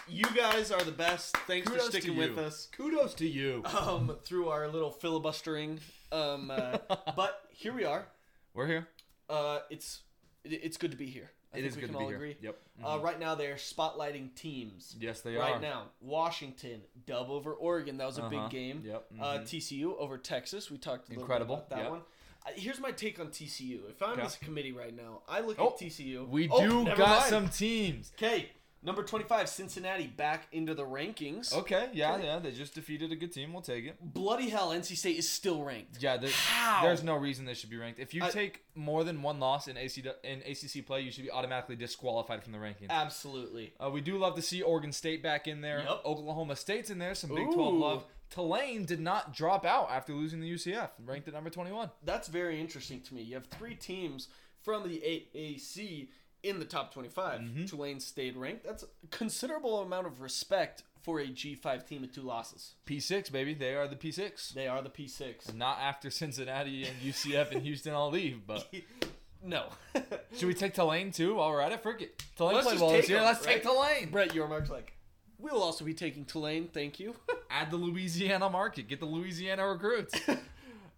You guys are the best. Thanks Kudos for sticking with us Kudos to you. um, through our little filibustering. Um, uh, *laughs* but here we are. We're here. Uh, it's it- it's good to be here. I It think is we good can to be all here. agree. Yep. Uh, right now they're spotlighting teams. Yes, they are. right now, Washington dub over Oregon. That was a Uh-huh. big game. Yep. Uh, Mhm. TCU over Texas. We talked a little Incredible. bit about that Yep. one. Uh, here's my take on TCU. If I'm Okay. this committee right now, I look Oh, at TCU. We Oh, do got some teams. Okay, number 25, Cincinnati back into the rankings. Okay, yeah, yeah. They just defeated a good team. We'll take it. Bloody hell, NC State is still ranked. Yeah, How? there's no reason they should be ranked. If you I- take more than one loss in AC in ACC play, you should be automatically disqualified from the rankings. Absolutely. Uh, we do love to see Oregon State back in there. Yup. Oklahoma State's in there. Some Big 12 Ooh. love. Tulane did not drop out after losing the UCF, ranked at number 21. That's very interesting to me. You have three teams from the AAC in the top 25. Mm-hmm. Tulane stayed ranked. That's a considerable amount of respect for a G5 team with two losses. P6, baby. They are the P6. They are the P6. Not after Cincinnati and UCF and Houston all leave, but *laughs* No. *laughs* should we take Tulane too while we're at it? It. Tulane Let's played well this take year. Let's take right? Tulane. Brett Yormark's like, we'll also be taking Tulane. Thank you. Add the Louisiana market. Get the Louisiana recruits. *laughs*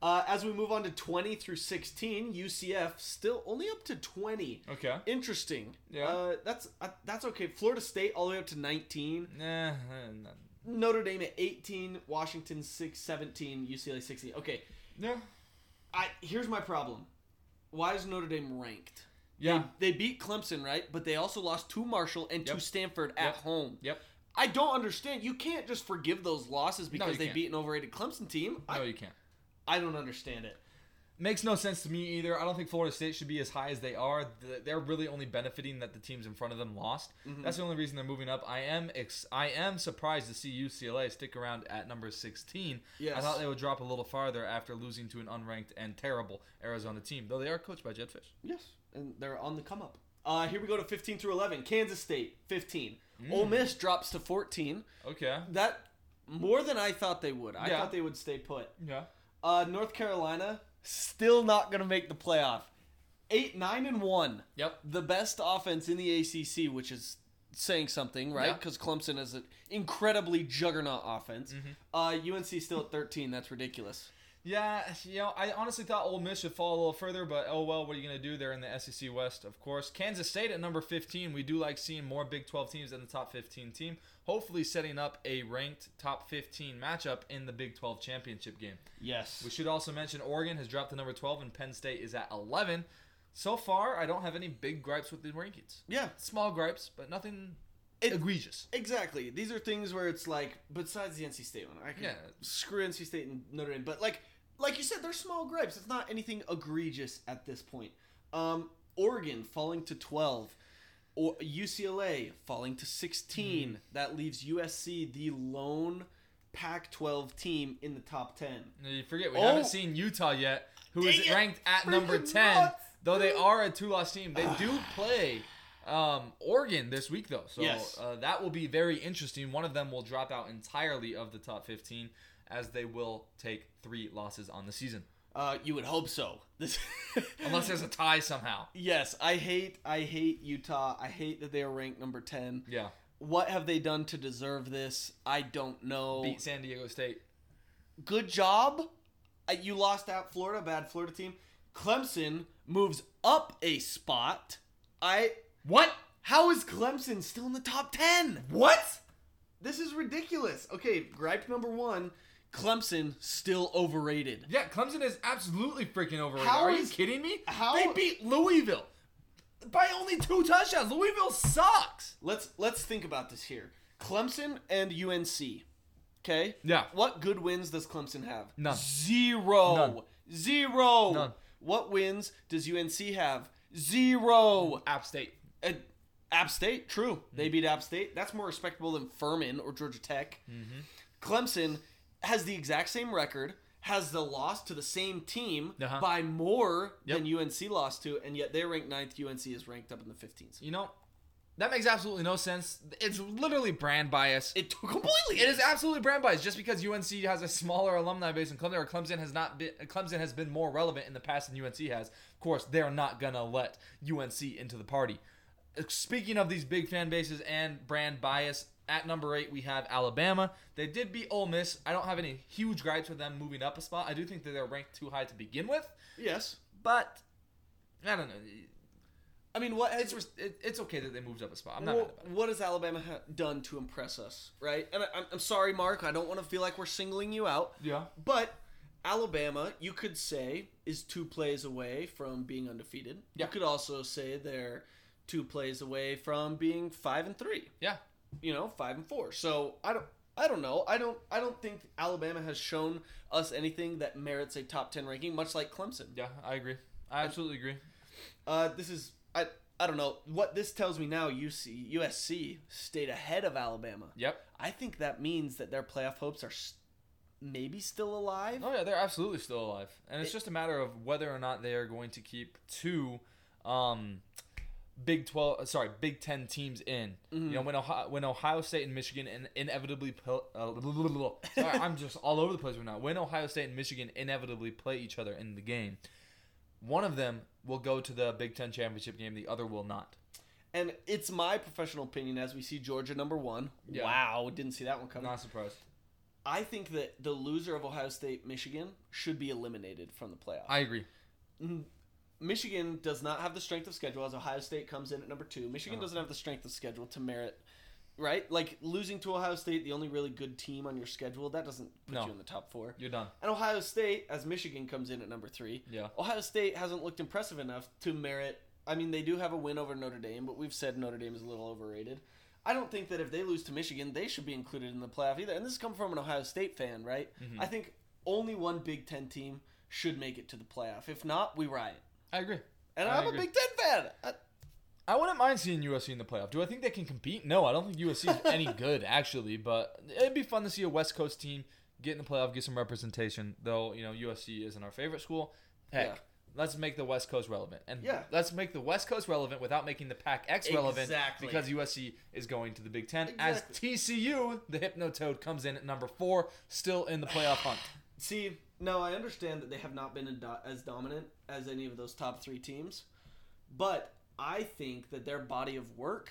uh, as we move on to 20 through 16, UCF still only up to 20. Okay. Interesting. Yeah. Uh, that's uh, that's okay. Florida State all the way up to 19. Nah, nah. Notre Dame at 18, Washington 6, 17, UCLA 16. Okay, Yeah. I here's my problem. Why is Notre Dame ranked? Yeah. They, they beat Clemson, right? But they also lost to Marshall and to Stanford at Yep. home. Yep. I don't understand. You can't just forgive those losses because you they can't. beat an overrated Clemson team. No, I, you can't. I don't understand it. Makes no sense to me either. I don't think Florida State should be as high as they are. They're really only benefiting that the teams in front of them lost. Mm-hmm. That's the only reason they're moving up. I am ex- I am surprised to see UCLA stick around at number 16. I thought they would drop a little farther after losing to an unranked and terrible Arizona team, though they are coached by Jedd Fisch. Yes, and they're on the come up. Uh, here we go to 15 through 11. Kansas State 15. Mm. Ole Miss drops to 14. Okay. That more than I thought they would. I Yeah. thought they would stay put. Yeah. Uh, North Carolina still not gonna make the playoff. Eight, nine, and one. Yep. The best offense in the ACC, which is saying something, right? Yeah. Because Clemson is an incredibly juggernaut offense. Mm-hmm. Uh, UNC still at 13. That's ridiculous. Yeah, you know, I honestly thought Ole Miss should fall a little further, but oh well, what are you going to do? They're in the SEC West, of course. Kansas State at number 15. We do like seeing more Big 12 teams in the top 15 team, hopefully setting up a ranked top 15 matchup in the Big 12 championship game. Yes. We should also mention Oregon has dropped to number 12 and Penn State is at 11. So far, I don't have any big gripes with the rankings. yeah. Small gripes, but nothing It- egregious. Exactly. These are things where it's like, besides the NC State one, I can Yeah. screw NC State and Notre Dame, but like, like you said, they're small gripes. It's not anything egregious at this point. Um, Oregon falling to twelve, or UCLA falling to sixteen. Hmm. That leaves USC the lone Pac-12 team in the top ten. You forget we Oh. haven't seen Utah yet, who is it. ranked at number ten. nuts. Though they are a two-loss team, they do *sighs* play um, Oregon this week though, so Yes. uh, that will be very interesting. One of them will drop out entirely of the top fifteen, as they will take three losses on the season, Uh, you would hope so. This, *laughs* unless there's a tie somehow. yes, I hate, I hate Utah. I hate that they are ranked number ten. Yeah, What have they done to deserve this? I don't know. beat San Diego State. good job. Uh, You lost out Florida, bad Florida team. Clemson moves up a spot. I What? how is Clemson still in the top 10? What? This is ridiculous. Okay, gripe number 1, Clemson still overrated. Yeah, Clemson is absolutely freaking overrated. How Are is- you kidding me? how- They beat Louisville by only two touchdowns. Louisville sucks. Let's let's think about this here. Clemson and UNC. Okay? Yeah. What good wins does Clemson have? None. Zero. None. Zero. None. What wins does UNC have? Zero. App State. Uh, App State, true. They beat App State. That's more respectable than Furman or Georgia Tech. Mm-hmm. Clemson has the exact same record, has the loss to the same team Uh-huh. by more Yep. than UNC lost to, and yet they're ranked ninth. UNC is ranked up in the 15th. You know, that makes absolutely no sense. It's literally brand bias. It *laughs* completely. It is absolutely brand bias. Just because UNC has a smaller alumni base than Clemson, or Clemson has not been, Clemson has been more relevant in the past than UNC has. Of course, they're not gonna let UNC into the party. speaking of these big fan bases and brand bias, at number eight we have Alabama. They did beat Ole Miss. I don't have any huge gripes with them moving up a spot. I do think that they're ranked too high to begin with, Yes. but I don't know. I mean, what It's has, it's okay that they moved up a spot. I'm not Well, mad about it. what has Alabama ha- done to impress us, right? And I, I'm, I'm sorry, Mark. I don't want to feel like we're singling you out. Yeah. But Alabama, you could say, is two plays away from being undefeated. Yeah. You could also say they're two plays away from being five and three. Yeah. You know, five and four. So I don't. I don't know. I don't. I don't think Alabama has shown us anything that merits a top ten ranking, much like Clemson. Yeah, I agree. I absolutely agree. Uh, this is I. I don't know what this tells me now. UC USC stayed ahead of Alabama. Yep. I think that means that their playoff hopes are s- maybe still alive. Oh yeah, they're absolutely still alive, and it's just a matter of whether or not they are going to keep two, um, Big Twelve, uh, sorry, Big Ten teams in. You know, when Ohio, when Ohio State and Michigan in, inevitably, po- uh, *laughs* sorry, I'm just all over the place right now. When Ohio State and Michigan inevitably play each other in the game, one of them will go to the Big Ten championship game, the other will not. And it's my professional opinion as we see Georgia number one. Yeah. Wow, didn't see that one coming. Not surprised. I think that the loser of Ohio State Michigan should be eliminated from the playoff. I agree. Michigan does not have the strength of schedule as Ohio State comes in at number two. Michigan doesn't have the strength of schedule to merit, right? Like losing to Ohio State, the only really good team on your schedule, that doesn't put No. you in the top four. You're done. And Ohio State, as Michigan comes in at number three, Yeah. Ohio State hasn't looked impressive enough to merit. I mean, they do have a win over Notre Dame, but we've said Notre Dame is a little overrated. I don't think that if they lose to Michigan, they should be included in the playoff either. And this is coming from an Ohio State fan, right? Mm-hmm. I think only one Big Ten team should make it to the playoff. If not, we riot. I agree. And I I'm agree. a Big Ten fan. I, I wouldn't mind seeing USC in the playoff. Do I think they can compete? No, I don't think USC is any *laughs* good actually, but it'd be fun to see a West Coast team get in the playoff, get some representation. Though you know USC isn't our favorite school. Heck, Yeah. let's make the West Coast relevant, and Yeah. let's make the West Coast relevant without making the Pac X relevant Exactly. because USC is going to the Big Ten. Exactly. As TCU, the Hypnotoad, comes in at number four, still in the playoff hunt. See, no, I understand that they have not been do- as dominant as any of those top three teams, but I think that their body of work,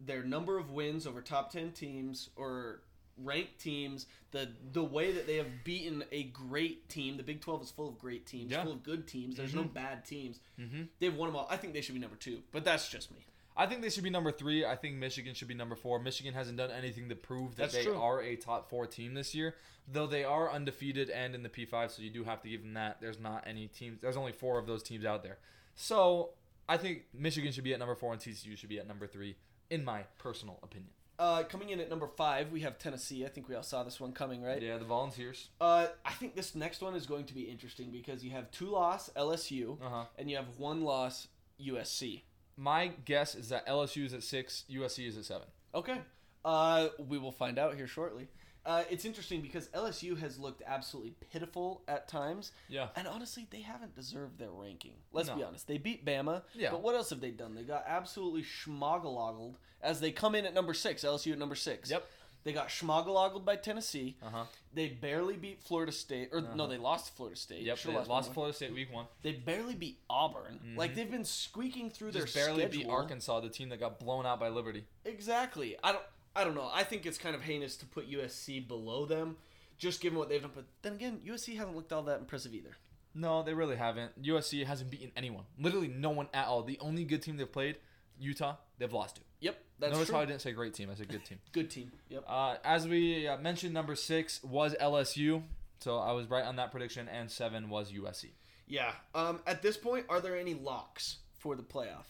their number of wins over top ten teams or ranked teams, the the way that they have beaten a great team, the Big Twelve is full of great teams, Yeah. full of good teams. There's no bad teams. Mm-hmm. They've won them all. I think they should be number two, but that's just me. I think they should be number three. I think Michigan should be number four. Michigan hasn't done anything to prove that That's they true. are a top four team this year, though they are undefeated and in the P5. So you do have to give them that. There's not any teams. There's only four of those teams out there. So I think Michigan should be at number four and TCU should be at number three, in my personal opinion. Uh, coming in at number five, we have Tennessee. I think we all saw this one coming, right? Yeah, the Volunteers. Uh, I think this next one is going to be interesting because you have two loss LSU Uh huh. and you have one loss USC. My guess is that LSU is at six, USC is at seven. Okay. Uh, we will find out here shortly. Uh, it's interesting because LSU has looked absolutely pitiful at times, Yeah. and honestly, they haven't deserved their ranking. Let's be honest. They beat Bama, Yeah. but what else have they done? They got absolutely schmoggloggled as they come in at number six. LSU at number six. Yep. They got schmoggloggled by Tennessee. Uh huh. They barely beat Florida State, or no, they lost Florida State. Yep. They lost lost. Florida State week one. They barely beat Auburn. Like they've been squeaking through Just their barely schedule. beat Arkansas, the team that got blown out by Liberty. Exactly. I don't. I don't know. I think it's kind of heinous to put USC below them, just given what they've done. But then again, USC hasn't looked all that impressive either. No, they really haven't. USC hasn't beaten anyone. Literally no one at all. The only good team they've played, Utah, they've lost to. Yep, that's Notice true. how I didn't say great team. I said good team. Good team. Yep. Uh, as we uh, mentioned, number six was LSU. So I was right on that prediction, and seven was USC. Yeah. Um. At this point, are there any locks for the playoff?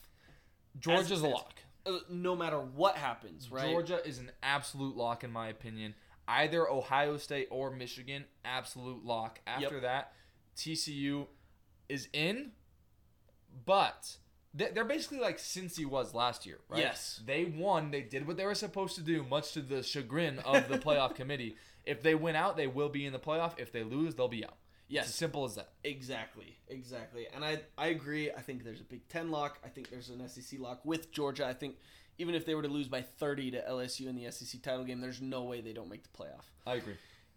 Georgia's a stands. lock. Uh, no matter what happens, right? Georgia is an absolute lock in my opinion. Either Ohio State or Michigan, absolute lock. After Yep. that, TCU is in, but they're basically like Cincy was last year, right? Yes. They won. They did what they were supposed to do, much to the chagrin of the playoff *laughs* committee. If they win out, they will be in the playoff. If they lose, they'll be out. Yes. It's as simple as that. Exactly, exactly. And I I agree. I think there's a Big Ten lock. I think there's an SEC lock with Georgia. I think even if they were to lose by 30 to LSU in the SEC title game, there's no way they don't make the playoff. I agree.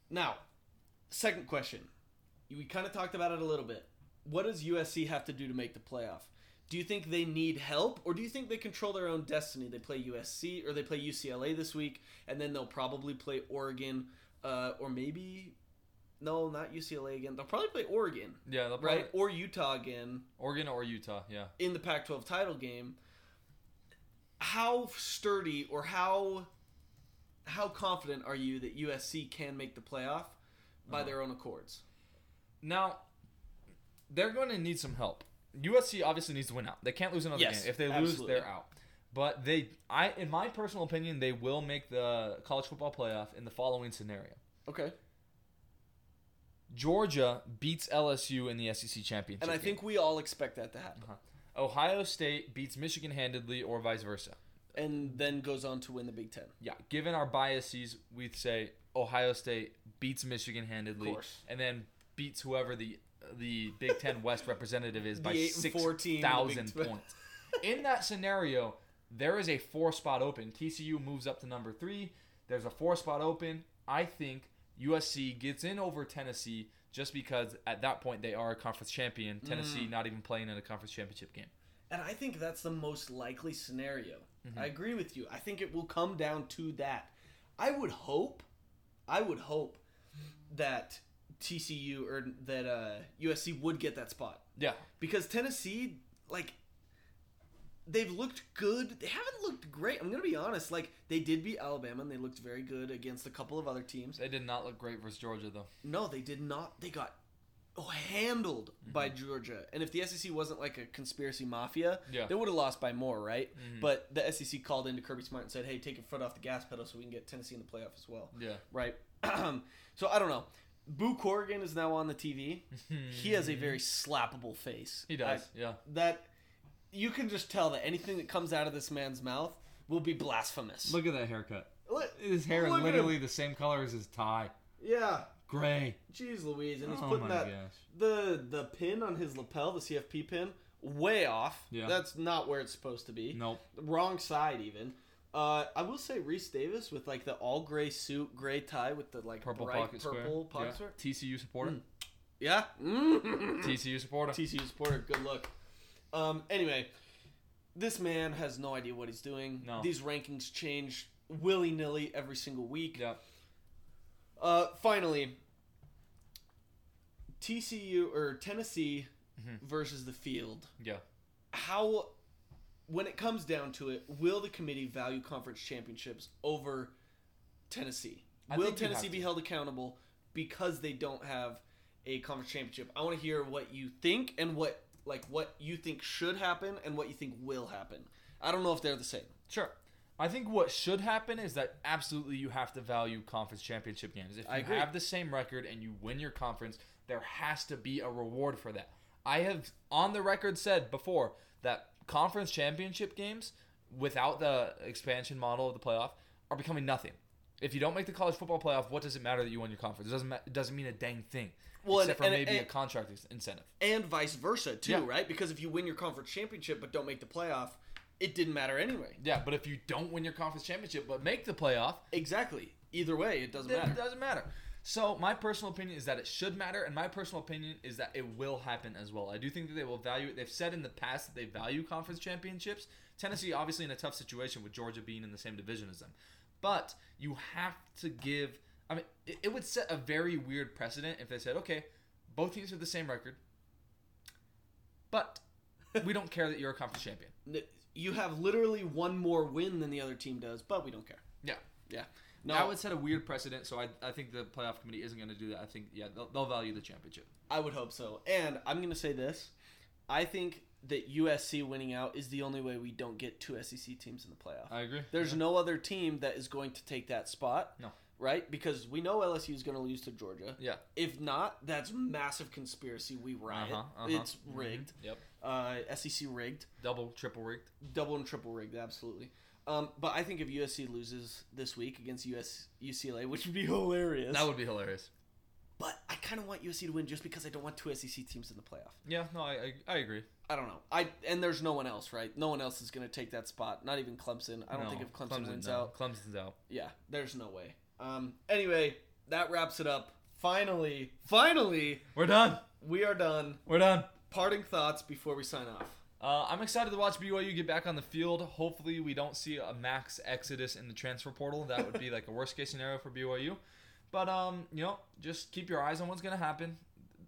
Now, second question. We kind of talked about it a little bit. What does USC have to do to make the playoff? Do you think they need help, or do you think they control their own destiny? They play USC or they play UCLA this week, and then they'll probably play Oregon, uh, or maybe no, not UCLA again. They'll probably play Oregon, Yeah, they'll probably, right, or Utah again Oregon or Utah. Yeah. in the Pac-12 title game. How sturdy or how how confident are you that USC can make the playoff by their own accords? Now, they're going to need some help. USC obviously needs to win out. They can't lose another Yes, game. If they lose, they're out. But they, I, in my personal opinion, they will make the college football playoff in the following scenario: Okay. Georgia beats LSU in the SEC championship. And I game. think we all expect that to happen. Uh-huh. Ohio State beats Michigan handedly, or vice versa. And then goes on to win the Big Ten. Yeah, given our biases, we'd say Ohio State beats Michigan handedly, Of course. and then beats whoever the the Big Ten West representative is by The eight and six 14 in the thousand points. In that scenario, there is a four spot open. TCU moves up to number three. There's a four spot open. I think USC gets in over Tennessee just because at that point they are a conference champion. Tennessee Mm. not even playing in a conference championship game. And I think that's the most likely scenario. Mm-hmm. I agree with you. I think it will come down to that. I would hope, I would hope that TCU or that uh, USC would get that spot Yeah, because Tennessee, like, they've looked good. They haven't looked great. I'm gonna be honest. Like, they did beat Alabama and they looked very good against a couple of other teams. they did not look great versus Georgia though. No, they did not. They got oh, handled by Georgia. And if the SEC wasn't like a conspiracy mafia, Yeah. they would have lost by more, right? But the SEC called into Kirby Smart and said, "Hey, take your foot off the gas pedal so we can get Tennessee in the playoff as well." Yeah. Right. *clears throat* so I don't know. Boo Corrigan is now on the TV. he has a very *laughs* slappable face. He does. I- yeah. that you can just tell that anything that comes out of this man's mouth will be blasphemous. Look at that haircut. Look- His hair is literally the same color as his tie. Yeah. Gray. Jeez Louise, and he's Oh putting my that gosh. the the pin on his lapel, the CFP pin, way off. Yeah. That's not where it's supposed to be. Nope. Wrong side even. Uh, I will say Rece Davis with like the all gray suit, gray tie with the like Purple pocket square. purple pocket yeah. TCU supporter. Yeah. *laughs* Mm. TCU supporter. TCU supporter, good look. Um, anyway, this man has no idea what he's doing. No. These rankings change willy nilly every single week. yeah. Uh, finally, TCU or Tennessee Mm-hmm. versus the field. Yeah. How, when it comes down to it, will the committee value conference championships over Tennessee? I will Tennessee be held accountable because they don't have a conference championship? I want to hear what you think and what like what you think should happen and what you think will happen. I don't know if they're the same. Sure. I think what should happen is that absolutely you have to value conference championship games. If you have the same record and you win your conference, there has to be a reward for that. I have on the record said before that conference championship games without the expansion model of the playoff are becoming nothing. If you don't make the college football playoff, what does it matter that you won your conference? It doesn't ma- it doesn't mean a dang thing. Well, and- except for and- maybe a contract incentive. And vice versa too, Yeah. right? Because if you win your conference championship but don't make the playoff, it didn't matter anyway. Yeah, but if you don't win your conference championship but make the playoff, Exactly. Either way, it doesn't It matter. doesn't matter. So my personal opinion is that it should matter, and my personal opinion is that it will happen as well. I do think that they will value it. They've said in the past that they value conference championships. Tennessee, obviously, in a tough situation with Georgia being in the same division as them, but you have to give. I mean, it, it would set a very weird precedent if they said, okay, both teams have the same record, but *laughs* we don't care that you're a conference champion. You have literally one more win than the other team does, but we don't care. Yeah. Yeah. No, That would set a weird precedent, so I, I think the playoff committee isn't going to do that. I think, yeah, they'll, they'll value the championship. I would hope so. And I'm going to say this. I think that USC winning out is the only way we don't get two SEC teams in the playoff. I agree. There's no other team that is going to take that spot. No. Right? Because we know LSU is going to lose to Georgia. Yeah. If not, that's massive conspiracy. We riot. Uh-huh, uh-huh. It's rigged. Yep. Uh, SEC rigged. Double, triple rigged. double and triple rigged, absolutely. Um, but I think if USC loses this week against US UCLA, which would be hilarious. That would be hilarious. but I kind of want USC to win just because I don't want two SEC teams in the playoff. Yeah, no, I, I, I agree. I don't know. I and there's no one else, right? No one else is going to take that spot. Not even Clemson. I don't No, think if Clemson, wins no. out, Clemson's out. yeah, there's no way. Um, anyway, that wraps it up. Finally, finally, We're done. we are done. We're done. Parting thoughts before we sign off. Uh, I'm excited to watch BYU get back on the field. Hopefully, we don't see a max exodus in the transfer portal. That would be like a worst case scenario for BYU. But um, you know, just keep your eyes on what's gonna happen.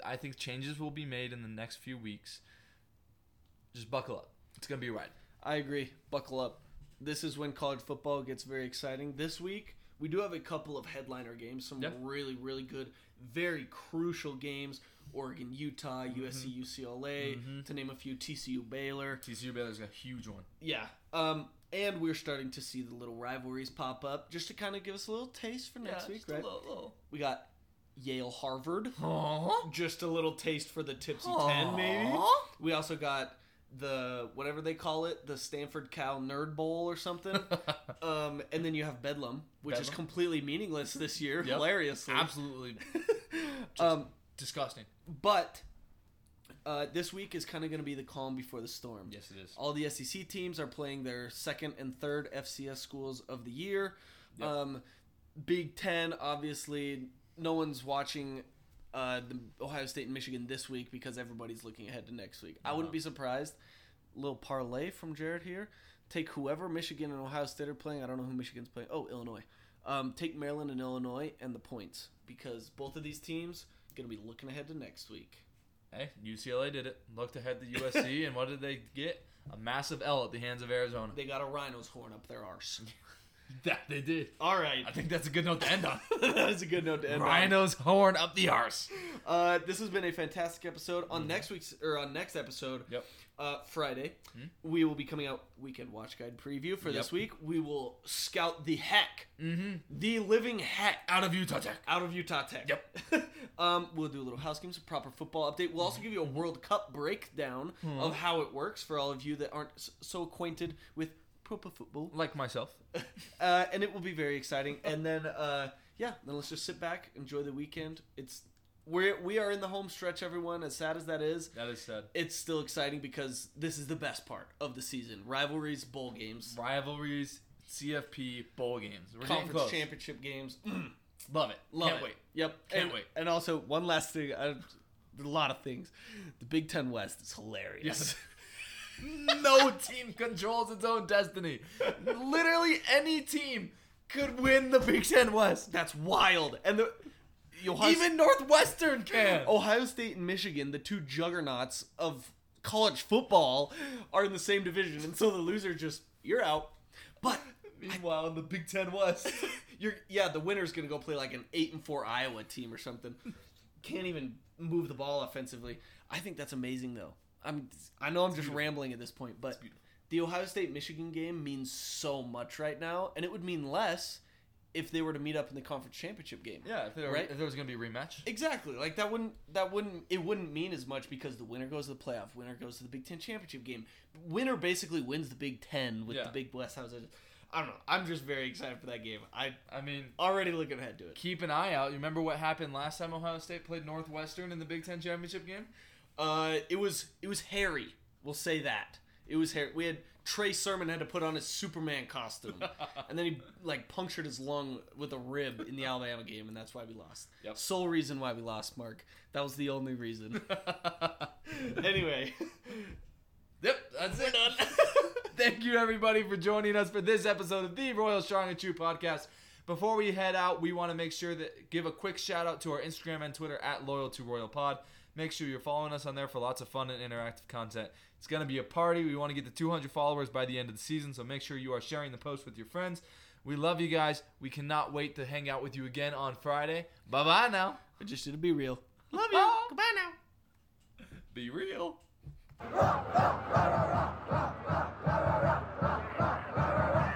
I think changes will be made in the next few weeks. Just buckle up. It's gonna be a ride. I agree. Buckle up. This is when college football gets very exciting. This week, we do have a couple of headliner games, some Yeah. really, really good, very crucial games. Oregon, Utah, USC, UCLA, to name a few, TCU, Baylor. TCU Baylor's a huge one. Yeah. Um, and we're starting to see the little rivalries pop up just to kind of give us a little taste for next week, right? We got Yale, Harvard. Just a little taste for the tipsy 10, maybe. We also got the whatever they call it, the Stanford Cal Nerd Bowl or something. *laughs* um, and then you have Bedlam, which is completely meaningless this year, Yep. hilariously. Absolutely *laughs* Um, disgusting. but uh, this week is kind of going to be the calm before the storm. Yes, it is. All the SEC teams are playing their second and third FCS schools of the year. Yep. Um, Big Ten, obviously, no one's watching uh, the Ohio State and Michigan this week because everybody's looking ahead to next week. I wouldn't be surprised. Little parlay from Jared here. Take whoever Michigan and Ohio State are playing. I don't know who Michigan's playing. Oh, Illinois. Um, take Maryland and Illinois and the points because both of these teams going to be looking ahead to next week. Hey, UCLA did it. Looked ahead to USC, *laughs* and what did they get? A massive L at the hands of Arizona. They got a rhino's horn up their arse. *laughs* *laughs* That they did. All right. I think that's a good note to end on. *laughs* that is a good note to end on. Rhino's horn up the arse. Uh, this has been a fantastic episode. On next week's or on next episode, Mm-hmm. Yep. uh, Friday, we will be coming out weekend watch guide preview for this week. We will scout the heck, mm-hmm. the living heck Out of Utah Tech. out of Utah Tech. Yep. *laughs* um, we'll do a little house games, a proper football update. We'll also give you a World Cup breakdown of how it works for all of you that aren't so acquainted with proper football. Like myself. *laughs* uh, and it will be very exciting. And then, uh, yeah, then let's just sit back, enjoy the weekend. It's we're we are in the home stretch, everyone. As sad as that is, That is sad. it's still exciting because this is the best part of the season: rivalries, bowl games, Rivalries, CFP, bowl games. We're conference championship games. *clears throat* Love it. Love Can't it. wait. Yep, Can't and, wait. And also, one last thing. I, a lot of things. The Big Ten West is hilarious. Yes. *laughs* *laughs* no team controls its own destiny. Literally any team could win the Big Ten West. That's wild. And the Ohio Even Northwestern can. *clears throat* Ohio State and Michigan, the two juggernauts of college football, are in the same division, and so the loser just you're out. But Meanwhile, in the Big Ten West. *laughs* you're yeah, the winner's gonna go play like an eight and four Iowa team or something. *laughs* Can't even move the ball offensively. I think that's amazing though. I'm I know I'm just rambling at this point, but the Ohio State Michigan game means so much right now, and it would mean less if they were to meet up in the conference championship game. yeah, if there, Right? if there was going to be a rematch. Exactly. Like that wouldn't that wouldn't it wouldn't mean as much because the winner goes to the playoff, winner goes to the Big Ten championship game. Winner basically wins the Big Ten with Yeah. the Big West houses. I don't know. I'm just very excited for that game. I I mean, already looking ahead to it. keep an eye out. You remember what happened last time Ohio State played Northwestern in the Big Ten championship game? Uh, it was it was hairy. We'll say that it was hairy. We had Trey Sermon had to put on his Superman costume, *laughs* and then he like punctured his lung with a rib in the Alabama game, and that's why we lost. Yep. Sole reason why we lost, Mark. That was the only reason. *laughs* anyway. Yep, that's it. *laughs* Thank you, everybody, for joining us for this episode of the Royal Strong and True podcast. Before we head out, we want to make sure that give a quick shout out to our Instagram and Twitter at Loyal to Royal Pod. Make sure you're following us on there for lots of fun and interactive content. It's going to be a party. We want to get to 200 followers by the end of the season, so make sure you are sharing the post with your friends. We love you guys. We cannot wait to hang out with you again on Friday. Bye bye now. I just should be real. Love you. Bye. Goodbye now. Be real. *laughs*